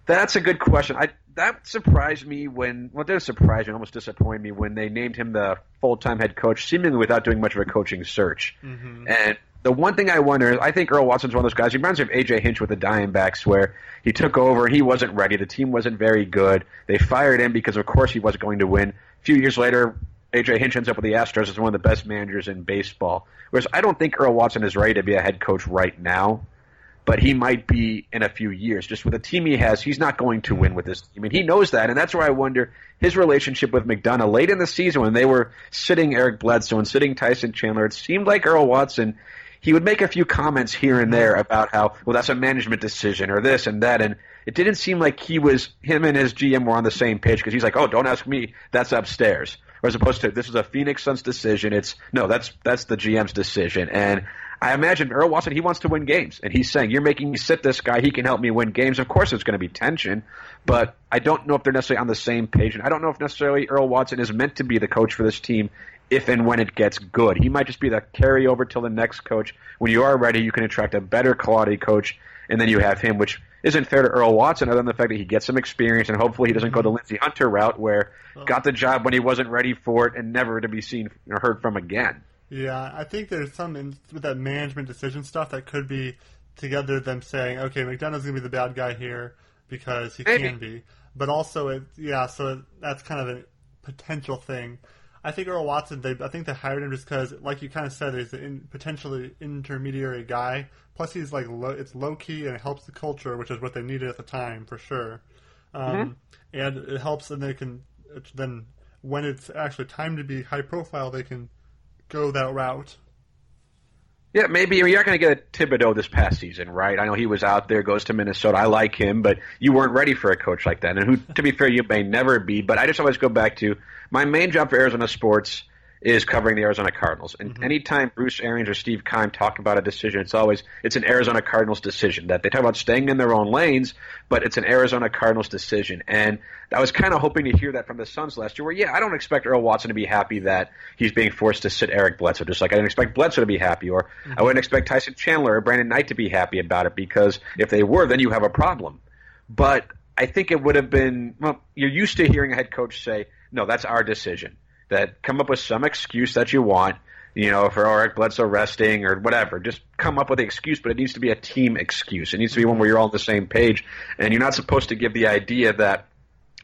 That's a good question. I that surprised me when well, didn't surprise me, almost disappointed me when they named him the full time head coach, seemingly without doing much of a coaching search. Mm-hmm. And the one thing I wonder is, I think Earl Watson's one of those guys. He reminds me of AJ Hinch with the Diamondbacks, where he took over and he wasn't ready. The team wasn't very good. They fired him because, of course, he wasn't going to win. A few years later, AJ Hinch ends up with the Astros as one of the best managers in baseball. Whereas I don't think Earl Watson is ready to be a head coach right now but he might be in a few years. Just with the team he has, he's not going to win with this team, and he knows that. And that's where I wonder his relationship with McDonough late in the season when they were sitting Eric Bledsoe and sitting Tyson Chandler. It seemed like Earl Watson. He would make a few comments here and there about how, well, that's a management decision or this and that, and it didn't seem like he was him and his GM were on the same page because he's like, oh, don't ask me, that's upstairs. Or as opposed to this is a Phoenix Suns decision. It's no, that's that's the GM's decision, and I imagine Earl Watson, he wants to win games. And he's saying, You're making me sit this guy. He can help me win games. Of course, there's going to be tension, but I don't know if they're necessarily on the same page. And I don't know if necessarily Earl Watson is meant to be the coach for this team if and when it gets good. He might just be the carryover till the next coach. When you are ready, you can attract a better quality coach, and then you have him, which isn't fair to Earl Watson other than the fact that he gets some experience and hopefully he doesn't go the mm-hmm. Lindsey Hunter route where got the job when he wasn't ready for it and never to be seen or heard from again. Yeah, I think there's some in, with that management decision stuff that could be together them saying, okay, McDonough's gonna be the bad guy here because he Maybe. can be, but also it, yeah, so it, that's kind of a potential thing. I think Earl Watson, they, I think they hired him just because, like you kind of said, he's a in, potentially intermediary guy. Plus, he's like low, it's low key and it helps the culture, which is what they needed at the time for sure. Um, mm-hmm. And it helps, and they can then when it's actually time to be high profile, they can go that route. Yeah, maybe you're not going to get a Thibodeau this past season, right? I know he was out there, goes to Minnesota. I like him, but you weren't ready for a coach like that. And who, to be fair, you may never be. But I just always go back to my main job for Arizona sports is covering the Arizona Cardinals. And mm-hmm. anytime Bruce Arians or Steve Keim talk about a decision, it's always it's an Arizona Cardinals decision. That they talk about staying in their own lanes, but it's an Arizona Cardinals decision. And I was kind of hoping to hear that from the Suns last year. Where yeah, I don't expect Earl Watson to be happy that he's being forced to sit Eric Bledsoe, just like I didn't expect Bledsoe to be happy, or mm-hmm. I wouldn't expect Tyson Chandler or Brandon Knight to be happy about it because if they were, then you have a problem. But I think it would have been well. You're used to hearing a head coach say, "No, that's our decision." That come up with some excuse that you want, you know, for Eric Bledsoe resting or whatever. Just come up with the excuse, but it needs to be a team excuse. It needs to be one where you're all on the same page, and you're not supposed to give the idea that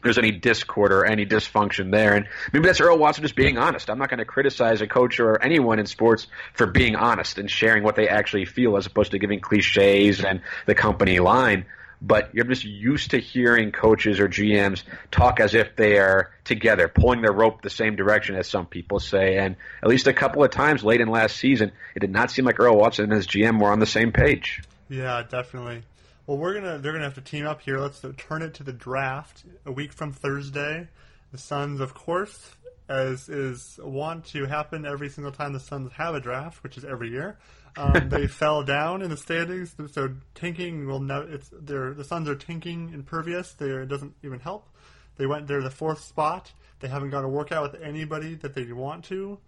there's any discord or any dysfunction there. And maybe that's Earl Watson just being honest. I'm not going to criticize a coach or anyone in sports for being honest and sharing what they actually feel as opposed to giving cliches and the company line but you're just used to hearing coaches or GMs talk as if they are together, pulling their rope the same direction as some people say. And at least a couple of times late in last season, it did not seem like Earl Watson and his GM were on the same page. Yeah, definitely. Well, we're gonna they're gonna have to team up here. Let's turn it to the draft a week from Thursday. The Suns, of course, as is want to happen every single time the Suns have a draft, which is every year. Um, they fell down in the standings, so tanking will no. It's they're, the Suns are tanking impervious. There it doesn't even help. They went they're the fourth spot. They haven't got a workout with anybody that they want to.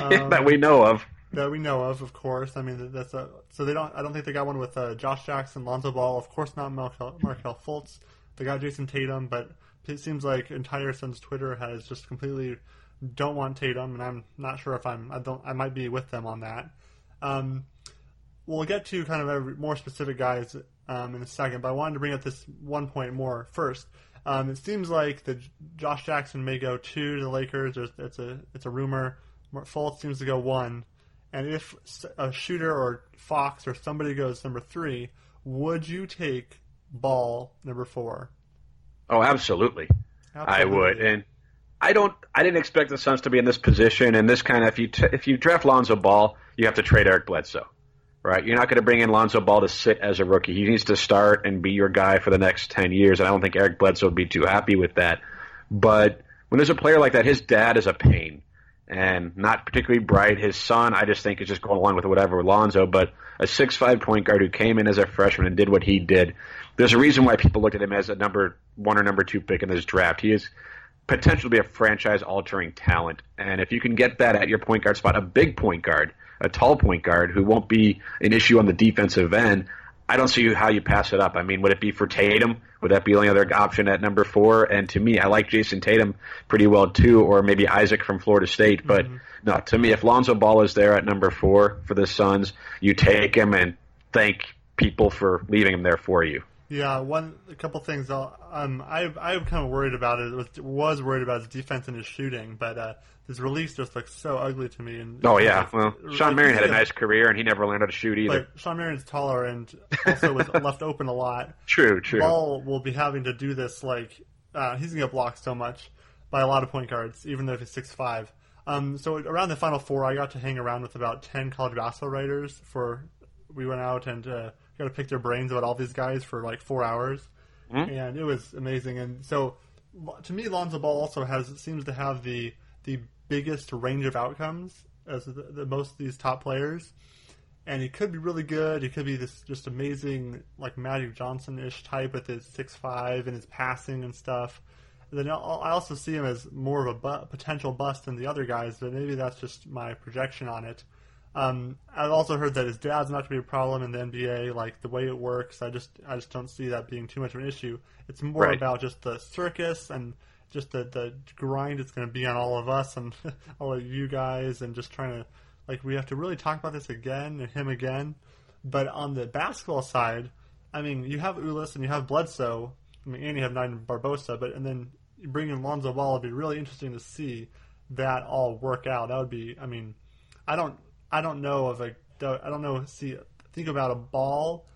Um, that we know of. That we know of, of course. I mean, that's a so they don't. I don't think they got one with uh, Josh Jackson, Lonzo Ball. Of course, not Markel, Markelle Fultz. They got Jayson Tatum, but it seems like entire Suns Twitter has just completely don't want Tatum, and I'm not sure if I'm. I don't. I might be with them on that. Um, we'll get to kind of every, more specific guys um, in a second, but I wanted to bring up this one point more first. Um, it seems like that Josh Jackson may go two to the Lakers. There's, it's a it's a rumor. Fultz seems to go one, and if a shooter or Fox or somebody goes number three, would you take Ball number four? Oh, absolutely. absolutely. I would, and I don't. I didn't expect the Suns to be in this position and this kind of. If you t- if you draft Lonzo Ball, you have to trade Eric Bledsoe, right? You're not going to bring in Lonzo Ball to sit as a rookie. He needs to start and be your guy for the next ten years. And I don't think Eric Bledsoe would be too happy with that. But when there's a player like that, his dad is a pain and not particularly bright. His son, I just think, is just going along with whatever Lonzo. But a six-five point guard who came in as a freshman and did what he did. There's a reason why people looked at him as a number one or number two pick in this draft. He is potential to be a franchise altering talent. And if you can get that at your point guard spot, a big point guard, a tall point guard who won't be an issue on the defensive end, I don't see how you pass it up. I mean, would it be for Tatum? Would that be the only other option at number four? And to me, I like Jayson Tatum pretty well too, or maybe Isaac from Florida State. But mm-hmm. no, to me, if Lonzo Ball is there at number four for the Suns, you take him and thank people for leaving him there for you. Yeah, one a couple things. I'll, um, I I'm kind of worried about it. Was, was worried about his defense and his shooting, but uh, his release just looks so ugly to me. And oh yeah, well, Shawn Marion had a nice career, and he never learned how to shoot either. But Shawn Marion's taller and also was left open a lot. True, true. Ball will be having to do this like uh, he's gonna get blocked so much by a lot of point guards, even though he's six five. Um, so around the final four, I got to hang around with about ten college basketball writers. For we went out and. Uh, got to pick their brains about all these guys for like four hours, mm-hmm. and it was amazing. And so, to me, Lonzo Ball also has seems to have the the biggest range of outcomes as the, the most of these top players. And he could be really good. He could be this just amazing, like Magic Johnson ish type with his six five and his passing and stuff. And then I also see him as more of a bu- potential bust than the other guys, but maybe that's just my projection on it. Um, I've also heard that his dad's not going to be a problem in the NBA, like the way it works. I just I just don't see that being too much of an issue. It's more right. about just the circus and just the the grind it's going to be on all of us and all of you guys, and just trying to like we have to really talk about this again and him again. But on the basketball side, I mean, you have Ulis and you have Bledsoe. I mean, and you have Nine Barbosa, but and then bringing in Lonzo Ball. It'd be really interesting to see that all work out. That would be, I mean, I don't I don't know of a I don't know. See, think about a ball,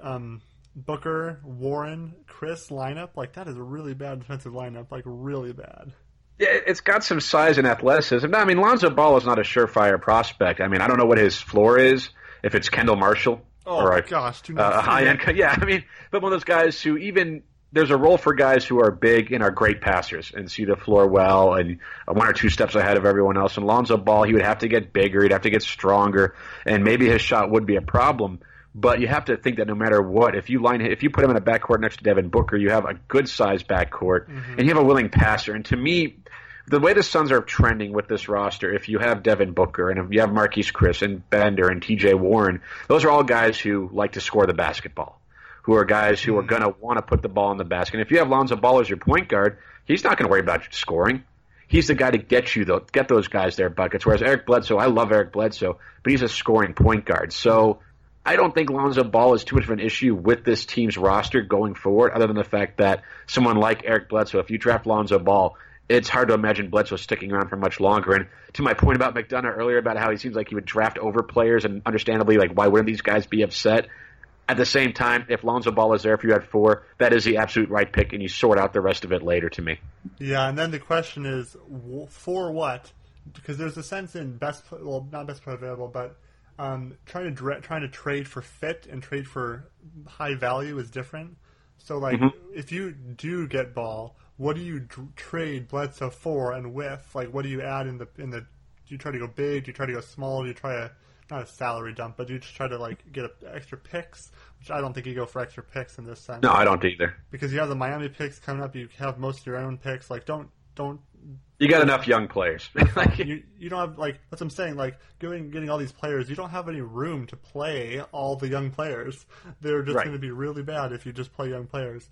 um, Booker, Warren, Chriss lineup. Like that is a really bad defensive lineup. Like really bad. Yeah, it's got some size and athleticism. I mean, Lonzo Ball is not a surefire prospect. I mean, I don't know what his floor is. If it's Kendall Marshall oh, or a, gosh, a high end, yeah. I mean, but one of those guys who even there's a role for guys who are big and are great passers and see the floor well and one or two steps ahead of everyone else. And Lonzo Ball, he would have to get bigger, he'd have to get stronger, and maybe his shot would be a problem. But you have to think that no matter what, if you line, if you put him in a backcourt next to Devin Booker, you have a good sized backcourt, mm-hmm. and you have a willing passer. And to me, the way the Suns are trending with this roster, if you have Devin Booker and if you have Marquese Chriss and Bender and T.J. Warren, those are all guys who like to score the basketball who are guys who are mm-hmm. going to want to put the ball in the basket. And if you have Lonzo Ball as your point guard, he's not going to worry about scoring. He's the guy to get you the, get those guys their buckets. Whereas Eric Bledsoe, I love Eric Bledsoe, but he's a scoring point guard. So I don't think Lonzo Ball is too much of an issue with this team's roster going forward, other than the fact that someone like Eric Bledsoe, if you draft Lonzo Ball, it's hard to imagine Bledsoe sticking around for much longer. And to my point about McDonough earlier about how he seems like he would draft over players, and understandably, like why wouldn't these guys be upset? At the same time, if Lonzo Ball is there, if you had four, that is the absolute right pick, and you sort out the rest of it later to me. Yeah, and then the question is, for what? Because there's a sense in best, well, not best player available, but um, trying to trying to trade for fit and trade for high value is different. So, like, mm-hmm. if you do get Ball, what do you d- trade Bledsoe for and with? Like, what do you add in the in the? Do you try to go big? Do you try to go small? Do you try to not a salary dump, but you just try to like get a, extra picks? Which I don't think you go for extra picks in this sense. No, I don't either. Because you have the Miami picks coming up, you have most of your own picks. Like, don't don't. You got enough young players. you you don't have like that's what I'm saying. Like getting getting all these players, you don't have any room to play all the young players. They're just Right. going to be really bad if you just play young players.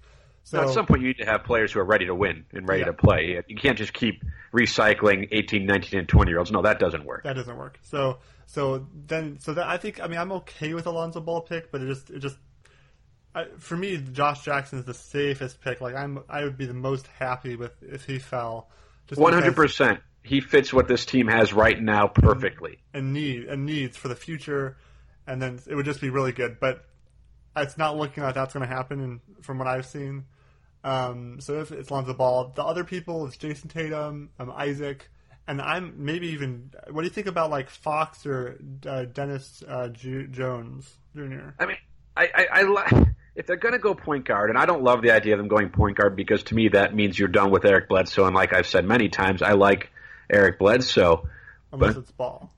So At some point, you need to have players who are ready to win and ready Yeah. to play. You can't just keep recycling 18, 19, and 20 year olds. No, that doesn't work. that doesn't work. So so then so that I think I mean I'm okay with Alonzo Ball pick, but it just it just I, for me Josh Jackson is the safest pick. Like I'm I would be the most happy with if he fell. Just One hundred percent, He fits what this team has right now perfectly. and need and needs for the future, and then it would just be really good. But it's not looking like that's going to happen, and from what I've seen. Um, so if it's Lonzo Ball, the other people is Jayson Tatum, um, Isaac, and I'm maybe even. What do you think about like Fox or uh, Dennis uh, Ju- Jones Jr.? I mean, I, I, I li- if they're going to go point guard, and I don't love the idea of them going point guard because to me that means you're done with Eric Bledsoe. And like I've said many times, I like Eric Bledsoe. Unless But- it's Ball.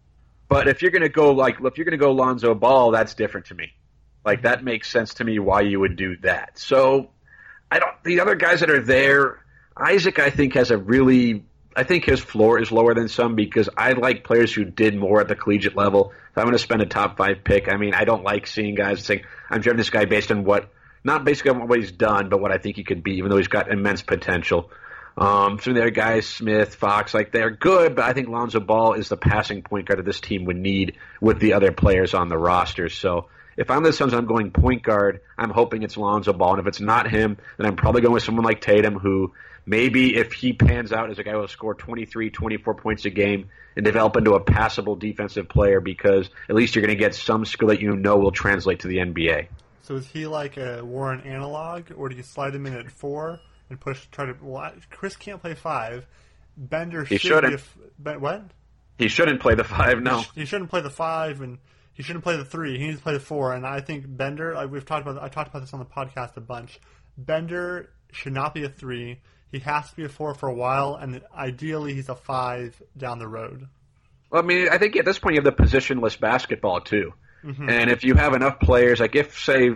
But if you're going to go like if you're going to go Lonzo Ball, that's different to me. Like that makes sense to me why you would do that. So I don't. The other guys that are there, Isaac, I think has a really. I think his floor is lower than some because I like players who did more at the collegiate level. If I'm going to spend a top five pick, I mean, I don't like seeing guys saying I'm drafting this guy based on what, not basically on what he's done, but what I think he could be, even though he's got immense potential. Um, some of the other guys, Smith, Fox, like they're good, but I think Lonzo Ball is the passing point guard that this team would need with the other players on the roster. So if I'm the Suns, I'm going point guard. I'm hoping it's Lonzo Ball, and if it's not him, then I'm probably going with someone like Tatum, who maybe if he pans out as a guy who will score 23, 24 points a game and develop into a passable defensive player, because at least you're going to get some skill that you know will translate to the NBA. So is he like a Warren analog, or do you slide him in at four and push try to? Well, Chriss can't play five. Bender He should shouldn't. be a what? He shouldn't play the five. No, He shouldn't play the five, and he shouldn't play the three. He needs to play the four. And I think Bender. Like we've talked about. I talked about this on the podcast a bunch. Bender should not be a three. He has to be a four for a while, and ideally he's a five down the road. Well, I mean, I think at this point you have the positionless basketball too, mm-hmm. and if you have enough players, like if say,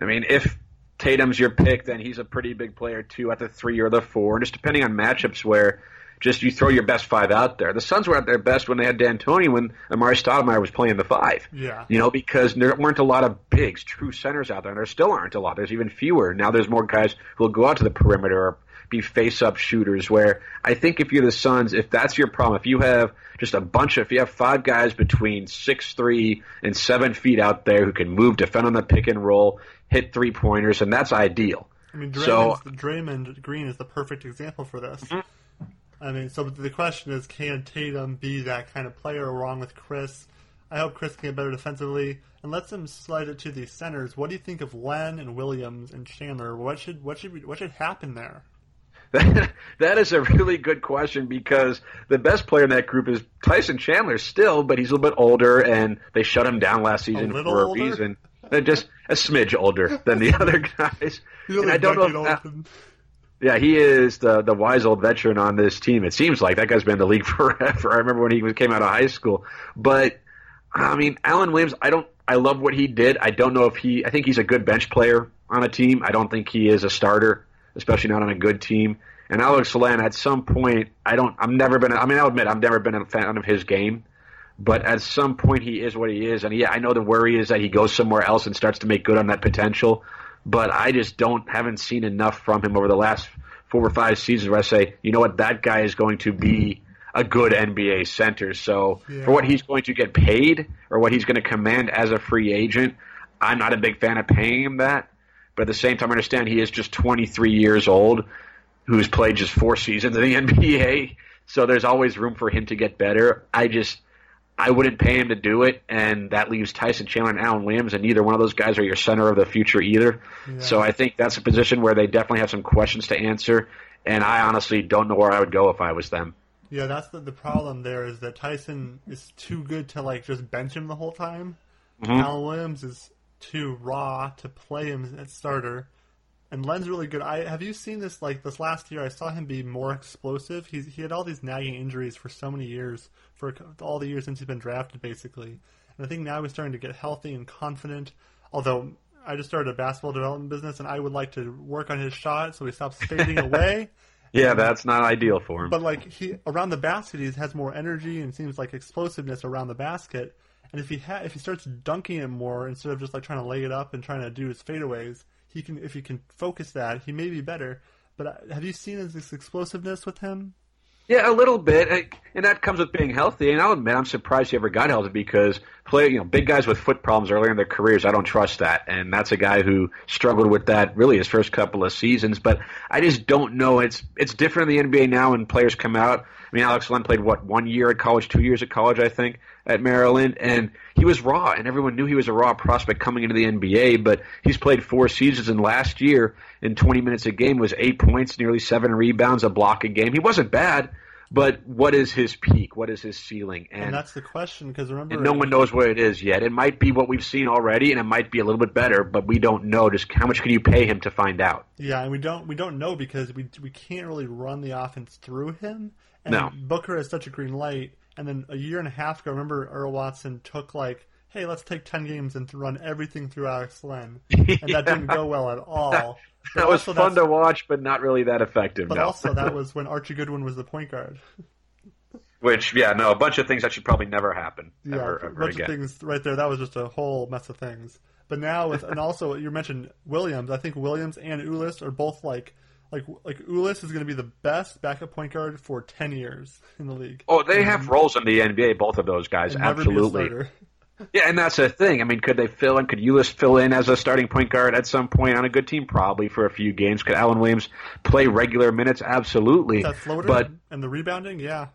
I mean, if Tatum's your pick, then he's a pretty big player too at the three or the four, and just depending on matchups where just you throw your best five out there. The Suns were at their best when they had D'Antoni when Amar'e Stoudemire was playing the five. Yeah. You know, because there weren't a lot of bigs, true centers out there, and there still aren't a lot. There's even fewer. Now there's more guys who will go out to the perimeter or be face-up shooters. Where I think if you're the Suns, if that's your problem, if you have just a bunch of, if you have five guys between six three and seven feet out there who can move, defend on the pick and roll, hit three pointers, and that's ideal. I mean, So- Draymond, Draymond Green is the perfect example for this. Mm-hmm. I mean, so the question is, can Tatum be that kind of player along with Chriss? I hope Chriss can get better defensively, and let's him slide it to the centers. What do you think of Len and Williams and Chandler? What should what should what should happen there? that is a really good question because the best player in that group is Tyson Chandler still, but he's a little bit older, and they shut him down last season little for a older? reason. They're just a smidge older than the other guys. He's And only I a don't know. Yeah, he is the the wise old veteran on this team. It seems like that guy's been in the league forever. I remember when he was- came out of high school, but I mean, Alan Williams. I don't. I love what he did. I don't know if he. I think he's a good bench player on a team. I don't think he is a starter, especially not on a good team. And Alex Len, at some point, I don't. I'm never been. I mean, I'll admit, I've never been a fan of his game. But at some point, he is what he is, and yeah, I know the worry is that he goes somewhere else and starts to make good on that potential. But I just don't haven't seen enough from him over the last four or five seasons where I say, you know what, that guy is going to be a good NBA center. So Yeah. for what he's going to get paid or what he's going to command as a free agent, I'm not a big fan of paying him that. But at the same time, I understand he is just 23 years old, who's played just four seasons in the NBA. So there's always room for him to get better. I just, I wouldn't pay him to do it, and that leaves Tyson Chandler and Alan Williams, and neither one of those guys are your center of the future either. So I think that's a position where they definitely have some questions to answer, and I honestly don't know where I would go if I was them. Yeah, that's the, the problem. There is that Tyson is too good to like just bench him the whole time. Mm-hmm. Alan Williams is too raw to play him at starter, and Len's really good. I have you seen this like this last year? I saw him be more explosive. He's he had all these nagging injuries for so many years, for all the years since he's been drafted, basically. And I think now he's starting to get healthy and confident. Although I just started a basketball development business, and I would like to work on his shot so he stops fading away. Yeah, that's not ideal for him. But like he around the basket, he has more energy and seems like explosiveness around the basket. And if he ha- if he starts dunking it more instead of just like trying to lay it up and trying to do his fadeaways, he can if he can focus that, he may be better. But uh, have you seen this explosiveness with him? Yeah, a little bit, and that comes with being healthy. And I'll admit, I'm surprised he ever got healthy because play, you know, big guys with foot problems earlier in their careers, I don't trust that. And that's a guy who struggled with that really his first couple of seasons. But I just don't know. It's it's different in the NBA now when players come out. I mean, Alex Len played what one year at college, two years at college, I think, at Maryland, and he was raw, and everyone knew he was a raw prospect coming into the NBA. But he's played four seasons, and last year, in 20 minutes a game, was eight points, nearly seven rebounds, a block a game. He wasn't bad but what is his peak? What is his ceiling? And, and that's the question because remember, no one knows what it is yet. It might be what we've seen already, and it might be a little bit better, but we don't know. Just how much can you pay him to find out? Yeah, and we don't we don't know because we we can't really run the offense through him. And no. Booker has such a green light. And then a year and a half ago, remember Earl Watson took like hey, let's take 10 games and run everything through Alex Len. And yeah. that didn't go well at all. that was fun to watch, but not really that effective. But no. also, that was when Archie Goodwin was the point guard. Which, yeah, no, a bunch of things that should probably never happen. Yeah, ever, a ever bunch again. of things right there. That was just a whole mess of things. But now, with and also you mentioned Williams. I think Williams and Ulis are both like like like Ulis is going to be the best backup point guard for ten years in the league. Oh, they have roles in the NBA. Both of those guys, absolutely. Yeah, and that's the thing. I mean, could they fill in? Could Ulis fill in as a starting point guard at some point on a good team? Probably for a few games. Could Alan Williams play regular minutes? Absolutely. That floater but and the rebounding, yeah.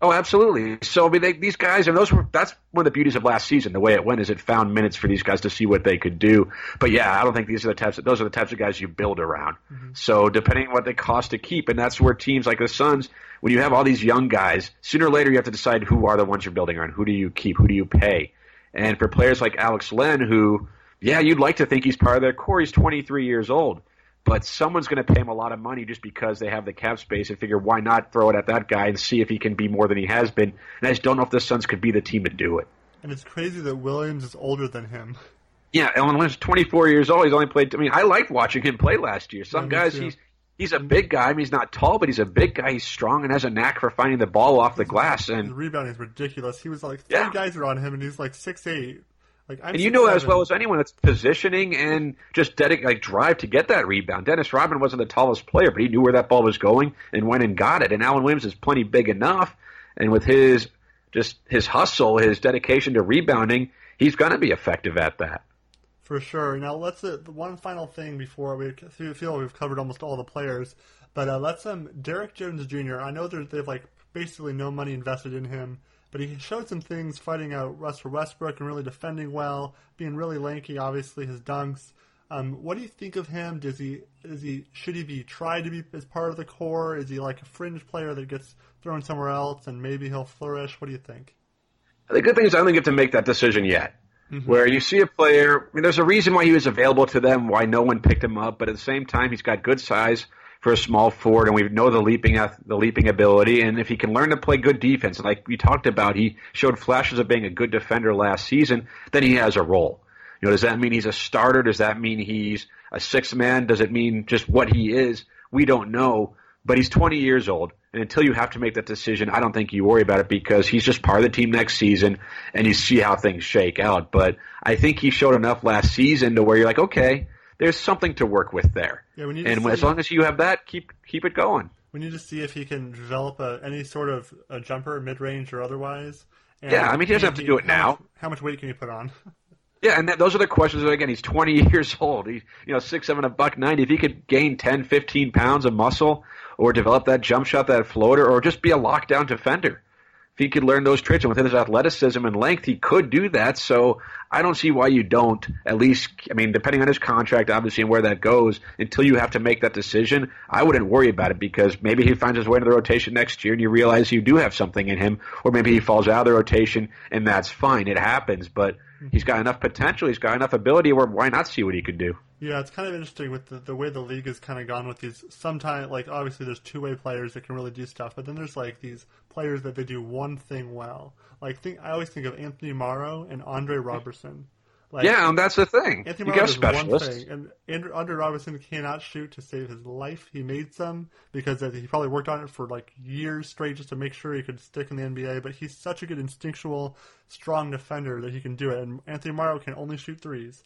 Oh, absolutely. So I mean, they, these guys, and those were that's one of the beauties of last season. The way it went is it found minutes for these guys to see what they could do. But yeah, I don't think these are the types. Of, those are the types of guys you build around. Mm-hmm. So depending on what they cost to keep, and that's where teams like the Suns, when you have all these young guys, sooner or later you have to decide who are the ones you're building around. Who do you keep? Who do you pay? And for players like Alex Len, who, yeah, you'd like to think he's part of their core. He's 23 years old, but someone's going to pay him a lot of money just because they have the cap space and figure why not throw it at that guy and see if he can be more than he has been. And I just don't know if the Suns could be the team to do it. And it's crazy that Williams is older than him. Yeah, Alan Williams, 24 years old. He's only played. I mean, I liked watching him play last year. Some yeah, guys, he's he's a big guy. I mean, he's not tall, but he's a big guy. He's strong and has a knack for finding the ball off the glass. And his rebounding is ridiculous. He was like three yeah. guys are on him, and he's like six eight. Like, I'm and you know as well as anyone that's positioning and just dedic- like drive to get that rebound. Dennis Rodman wasn't the tallest player, but he knew where that ball was going and went and got it. And Alan Williams is plenty big enough, and with his just his hustle, his dedication to rebounding, he's going to be effective at that. For sure. Now let's uh, one final thing before we feel we've covered almost all the players, but uh, let's um Derrick Jones Jr. I know there's they've like basically no money invested in him but he showed some things fighting out Russell Westbrook and really defending well, being really lanky. Obviously, his dunks. Um, what do you think of him? Does he is he should he be tried to be as part of the core? Is he like a fringe player that gets thrown somewhere else and maybe he'll flourish? What do you think? The good thing is I don't get to make that decision yet. Mm-hmm. Where you see a player, I mean, there's a reason why he was available to them, why no one picked him up, but at the same time, he's got good size for a small forward, and we know the leaping the leaping ability. And if he can learn to play good defense, like we talked about, he showed flashes of being a good defender last season. Then he has a role. You know, does that mean he's a starter? Does that mean he's a six man? Does it mean just what he is? We don't know. But he's 20 years old, and until you have to make that decision, I don't think you worry about it because he's just part of the team next season, and you see how things shake out. But I think he showed enough last season to where you're like, okay, there's something to work with there. Yeah, we need and see, as long as you have that, keep keep it going. We need to see if he can develop a, any sort of a jumper, mid range or otherwise. And yeah, I mean he doesn't have to do it now. Much, how much weight can you put on? Yeah, and that, those are the questions. Again, he's 20 years old. He's you know six seven, a buck ninety. If he could gain 10, 15 pounds of muscle, or develop that jump shot, that floater, or just be a lockdown defender, if he could learn those traits and within his athleticism and length, he could do that. So I don't see why you don't. At least, I mean, depending on his contract, obviously, and where that goes, until you have to make that decision, I wouldn't worry about it because maybe he finds his way into the rotation next year, and you realize you do have something in him, or maybe he falls out of the rotation, and that's fine. It happens, but mm-hmm. he's got enough potential, he's got enough ability. Where why not see what he could do? Yeah, it's kind of interesting with the, the way the league has kind of gone with these. Sometimes, like obviously, there's two way players that can really do stuff, but then there's like these players that they do one thing well. Like think, I always think of Anthony Morrow and Andre Roberson. Like, yeah, and that's the thing. Anthony you get One thing, and Andre Roberson cannot shoot to save his life. He made some because uh, he probably worked on it for like years straight just to make sure he could stick in the NBA. But he's such a good instinctual, strong defender that he can do it. And Anthony Morrow can only shoot threes.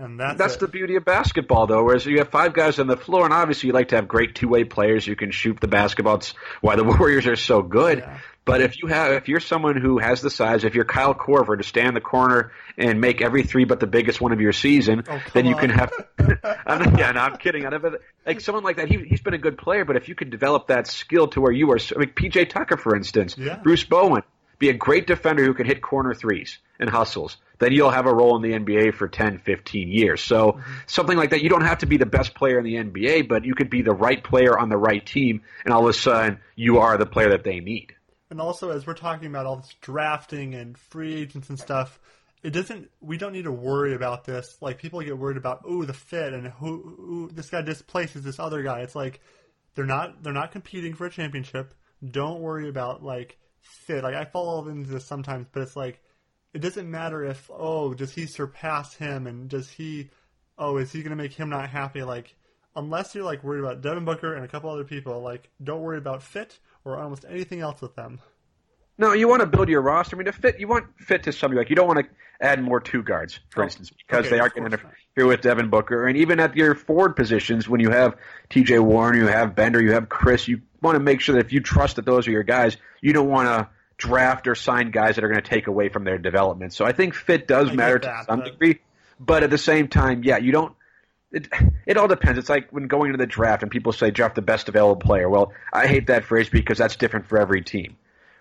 And that's, that's the beauty of basketball, though. Whereas you have five guys on the floor, and obviously you like to have great two-way players who can shoot the basketball. It's why the Warriors are so good. Yeah. But if you have, if you're someone who has the size, if you're Kyle Korver to stand in the corner and make every three but the biggest one of your season, oh, then you on. can have. I'm, yeah, no, I'm kidding. I never, like someone like that, he he's been a good player, but if you could develop that skill to where you are, I mean, PJ Tucker, for instance, yeah. Bruce Bowen, be a great defender who can hit corner threes and hustles then you'll have a role in the NBA for 10, 15 years. So mm-hmm. something like that, you don't have to be the best player in the NBA, but you could be the right player on the right team, and all of a sudden you are the player that they need. And also, as we're talking about all this drafting and free agents and stuff, it doesn't. We don't need to worry about this. Like people get worried about, oh, the fit and who, who this guy displaces this other guy. It's like they're not they're not competing for a championship. Don't worry about like fit. Like I fall into this sometimes, but it's like it doesn't matter if oh does he surpass him and does he oh is he going to make him not happy like unless you're like worried about Devin Booker and a couple other people like don't worry about fit or almost anything else with them. No, you want to build your roster. I mean, to fit, you want fit to somebody like you don't want to add more two guards, for oh, instance, because okay, they aren't going to interfere with Devin Booker. And even at your forward positions, when you have T.J. Warren, you have Bender, you have Chriss, you want to make sure that if you trust that those are your guys, you don't want to draft or sign guys that are going to take away from their development. So I think fit does I matter that, to some but... degree, but at the same time, yeah, you don't. It, it all depends. It's like when going into the draft and people say draft the best available player. Well, I hate that phrase because that's different for every team,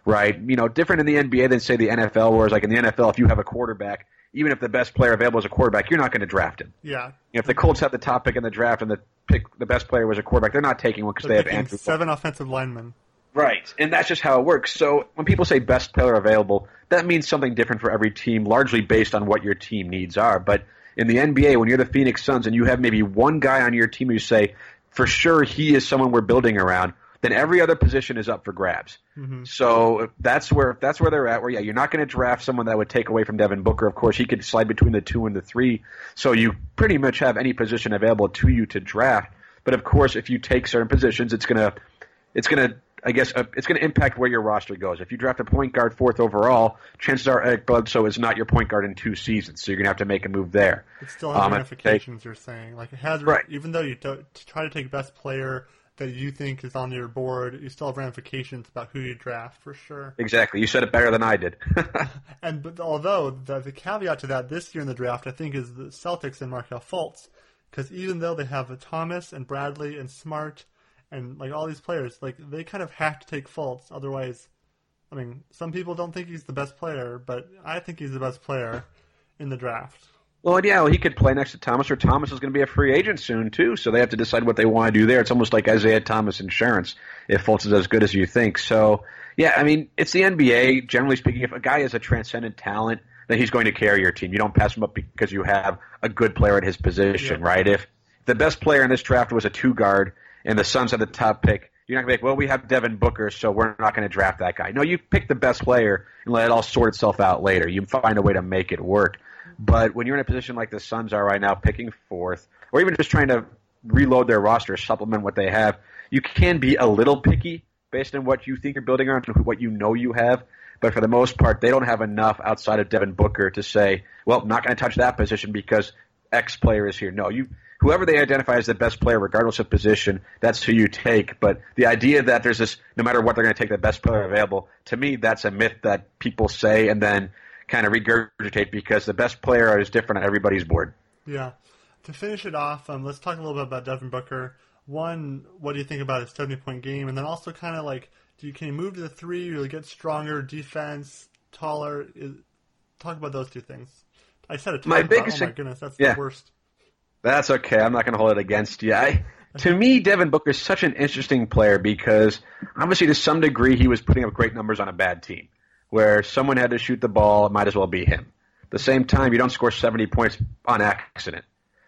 right? You know, different in the NBA than say the NFL. Whereas like in the NFL, if you have a quarterback, even if the best player available is a quarterback, you're not going to draft him. Yeah. You know, if the Colts have the top pick in the draft and the pick the best player was a quarterback, they're not taking one because they have Andrew. Seven offensive linemen. Right, and that's just how it works. So when people say best player available, that means something different for every team, largely based on what your team needs are. But in the NBA, when you're the Phoenix Suns and you have maybe one guy on your team who you say, for sure he is someone we're building around, then every other position is up for grabs. Mm-hmm. So that's where that's where they're at. Where yeah, you're not going to draft someone that would take away from Devin Booker. Of course, he could slide between the two and the three. So you pretty much have any position available to you to draft. But of course, if you take certain positions, it's gonna it's gonna I guess uh, it's going to impact where your roster goes. If you draft a point guard fourth overall, chances are Eric Bledsoe is not your point guard in two seasons, so you're going to have to make a move there. It still has um, ramifications. You're saying like it has, right. even though you try to take best player that you think is on your board, you still have ramifications about who you draft for sure. Exactly. You said it better than I did. and but although the, the caveat to that this year in the draft, I think is the Celtics and Markelle Fultz, because even though they have Thomas and Bradley and Smart and like all these players, like they kind of have to take Fultz. Otherwise, I mean, some people don't think he's the best player, but I think he's the best player in the draft. Well, yeah, well, he could play next to Thomas, or Thomas is going to be a free agent soon too. So they have to decide what they want to do there. It's almost like Isaiah Thomas insurance if Fultz is as good as you think. So yeah, I mean, it's the NBA. Generally speaking, if a guy is a transcendent talent, then he's going to carry your team. You don't pass him up because you have a good player at his position, yeah. right? If the best player in this draft was a two guard and the Suns had the top pick, you're not going to be like, well, we have Devin Booker, so we're not going to draft that guy. No, you pick the best player and let it all sort itself out later. You find a way to make it work. But when you're in a position like the Suns are right now, picking fourth, or even just trying to reload their roster, supplement what they have, you can be a little picky based on what you think you're building on, what you know you have. But for the most part, they don't have enough outside of Devin Booker to say, well, I'm not going to touch that position because X player is here. No, you whoever they identify as the best player, regardless of position, that's who you take. But the idea that there's this, no matter what, they're going to take the best player available, to me, that's a myth that people say and then kind of regurgitate because the best player is different on everybody's board. Yeah. To finish it off, um, let's talk a little bit about Devin Booker. One, what do you think about his 70 point game? And then also, kind of like, do you, can he move to the three, really get stronger, defense, taller? Is, talk about those two things. I said it. My biggest, oh my goodness, that's yeah. the worst. That's okay. I'm not going to hold it against you. I, to me, Devin Booker is such an interesting player because obviously, to some degree, he was putting up great numbers on a bad team where someone had to shoot the ball. It might as well be him. At the same time, you don't score 70 points on accident.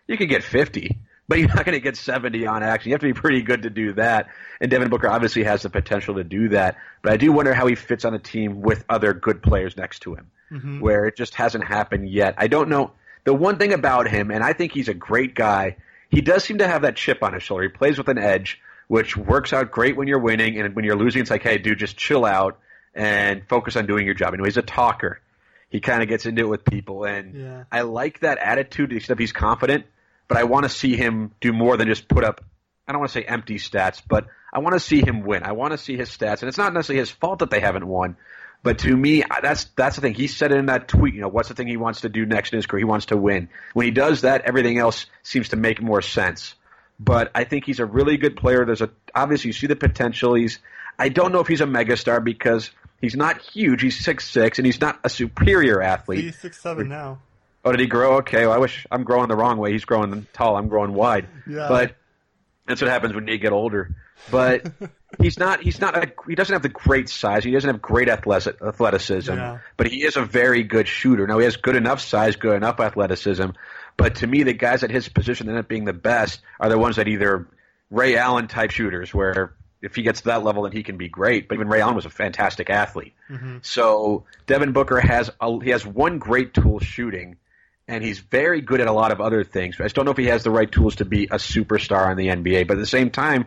you could get 50, but you're not going to get 70 on action. You have to be pretty good to do that. And Devin Booker obviously has the potential to do that. But I do wonder how he fits on a team with other good players next to him, mm-hmm. where it just hasn't happened yet. I don't know. The one thing about him, and I think he's a great guy, he does seem to have that chip on his shoulder. He plays with an edge, which works out great when you're winning, and when you're losing, it's like, hey, dude, just chill out and focus on doing your job. And he's a talker. He kind of gets into it with people, and yeah. I like that attitude. Except he's confident, but I want to see him do more than just put up. I don't want to say empty stats, but I want to see him win. I want to see his stats, and it's not necessarily his fault that they haven't won. But to me, that's that's the thing. He said it in that tweet. You know, what's the thing he wants to do next in his career? He wants to win. When he does that, everything else seems to make more sense. But I think he's a really good player. There's a obviously you see the potential. He's I don't know if he's a megastar because He's not huge. He's six six, and he's not a superior athlete. He's six seven now. Oh, did he grow? Okay, well, I wish I'm growing the wrong way. He's growing tall. I'm growing wide. Yeah. But that's what happens when you get older. But he's not. He's not. A, he doesn't have the great size. He doesn't have great athleticism. Yeah. But he is a very good shooter. Now he has good enough size, good enough athleticism. But to me, the guys at his position that end up being the best are the ones that either Ray Allen type shooters, where if he gets to that level, then he can be great. But even Ray Allen was a fantastic athlete. Mm-hmm. So Devin Booker has a, he has one great tool shooting, and he's very good at a lot of other things. I just don't know if he has the right tools to be a superstar in the NBA. But at the same time,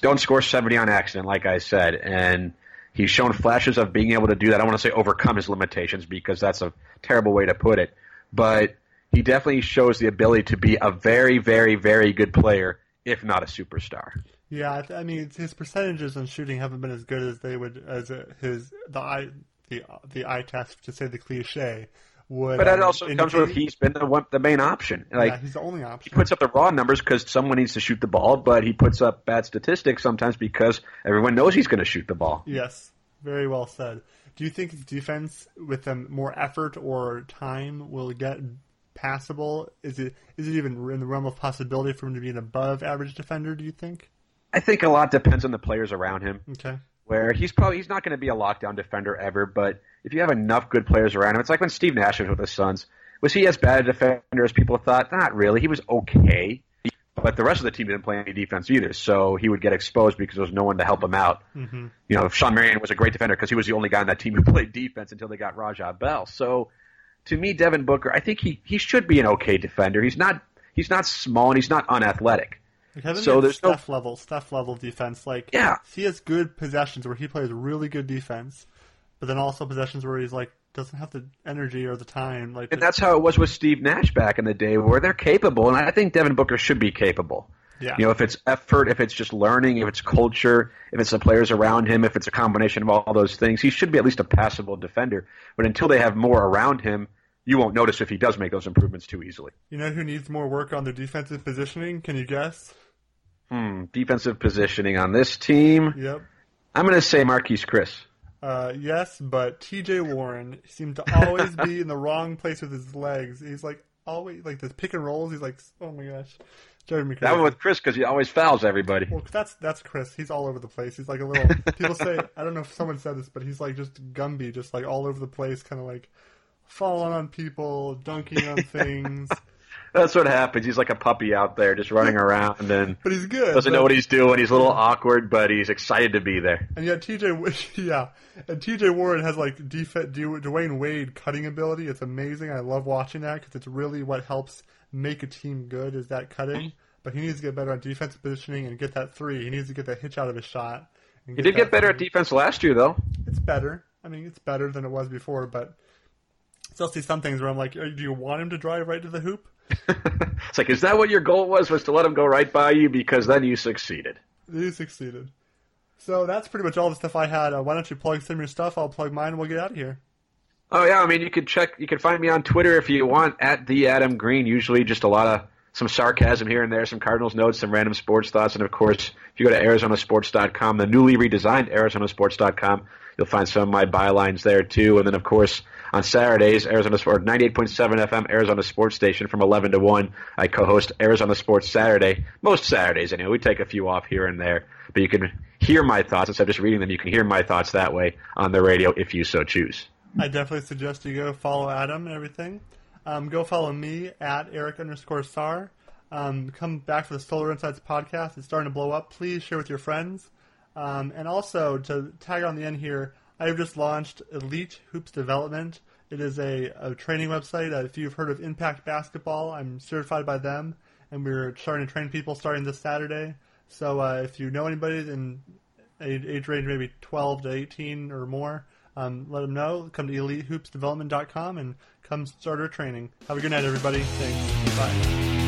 don't score seventy on accident, like I said, and he's shown flashes of being able to do that. I don't want to say overcome his limitations because that's a terrible way to put it, but he definitely shows the ability to be a very, very, very good player, if not a superstar. Yeah, I mean his percentages on shooting haven't been as good as they would as his the eye the the eye test to say the cliche would. But that um, also indicate. comes with he's been the one, the main option. Like yeah, he's the only option. He puts up the raw numbers because someone needs to shoot the ball, but he puts up bad statistics sometimes because everyone knows he's going to shoot the ball. Yes, very well said. Do you think defense with them more effort or time will get passable? Is it is it even in the realm of possibility for him to be an above average defender? Do you think? I think a lot depends on the players around him. Okay. Where he's probably he's not going to be a lockdown defender ever, but if you have enough good players around him, it's like when Steve Nash was with the Suns. Was he as bad a defender as people thought? Not really. He was okay, but the rest of the team didn't play any defense either, so he would get exposed because there was no one to help him out. Mm-hmm. You know, Shawn Marion was a great defender because he was the only guy on that team who played defense until they got Raja Bell. So, to me, Devin Booker, I think he he should be an okay defender. He's not he's not small and he's not unathletic. Like so there's Steph no level, Steph level defense. Like yeah, he has good possessions where he plays really good defense, but then also possessions where he's like doesn't have the energy or the time. Like, and that's how it was with Steve Nash back in the day, where they're capable, and I think Devin Booker should be capable. Yeah. You know, if it's effort, if it's just learning, if it's culture, if it's the players around him, if it's a combination of all those things, he should be at least a passable defender. But until they have more around him, you won't notice if he does make those improvements too easily. You know who needs more work on their defensive positioning? Can you guess? Hmm, defensive positioning on this team. Yep. I'm going to say Marquese Chriss. Uh, yes, but T.J. Warren seemed to always be in the wrong place with his legs. He's like always like this pick and rolls. He's like, oh my gosh, Jeremy. That one with Chriss because he always fouls everybody. Well, that's that's Chriss. He's all over the place. He's like a little. people say I don't know if someone said this, but he's like just Gumby, just like all over the place, kind of like falling on people, dunking on things. That's what happens. He's like a puppy out there, just running around, and but he's good. Doesn't but... know what he's doing. He's a little awkward, but he's excited to be there. And yet, TJ, yeah, and TJ Warren has like def- Dwyane Wade cutting ability. It's amazing. I love watching that because it's really what helps make a team good is that cutting. Mm-hmm. But he needs to get better on defensive positioning and get that three. He needs to get that hitch out of his shot. He did get better three. at defense last year, though. It's better. I mean, it's better than it was before, but still see some things where I'm like, do you want him to drive right to the hoop? it's like, is that what your goal was? Was to let him go right by you because then you succeeded. You succeeded. So that's pretty much all the stuff I had. Uh, why don't you plug some of your stuff? I'll plug mine and we'll get out of here. Oh yeah, I mean you can check. You can find me on Twitter if you want at the Adam Green. Usually just a lot of some sarcasm here and there, some Cardinals notes, some random sports thoughts, and of course, if you go to ArizonaSports.com, the newly redesigned ArizonaSports.com, you'll find some of my bylines there too. And then of course on Saturdays, Arizona Sport 98.7 FM Arizona Sports Station from 11 to 1. I co-host Arizona Sports Saturday. Most Saturdays, anyway. We take a few off here and there, but you can hear my thoughts instead of just reading them. You can hear my thoughts that way on the radio if you so choose. I definitely suggest you go follow Adam and everything. Um, go follow me at Eric underscore Sar. Um, come back for the Solar Insights podcast. It's starting to blow up. Please share with your friends. Um, and also, to tag on the end here, I have just launched Elite Hoops Development. It is a, a training website. Uh, if you've heard of Impact Basketball, I'm certified by them, and we're starting to train people starting this Saturday. So uh, if you know anybody in age, range maybe 12 to 18 or more, um, let them know. Come to EliteHoopsDevelopment.com and come start our training. Have a good night, everybody. Thanks. Bye.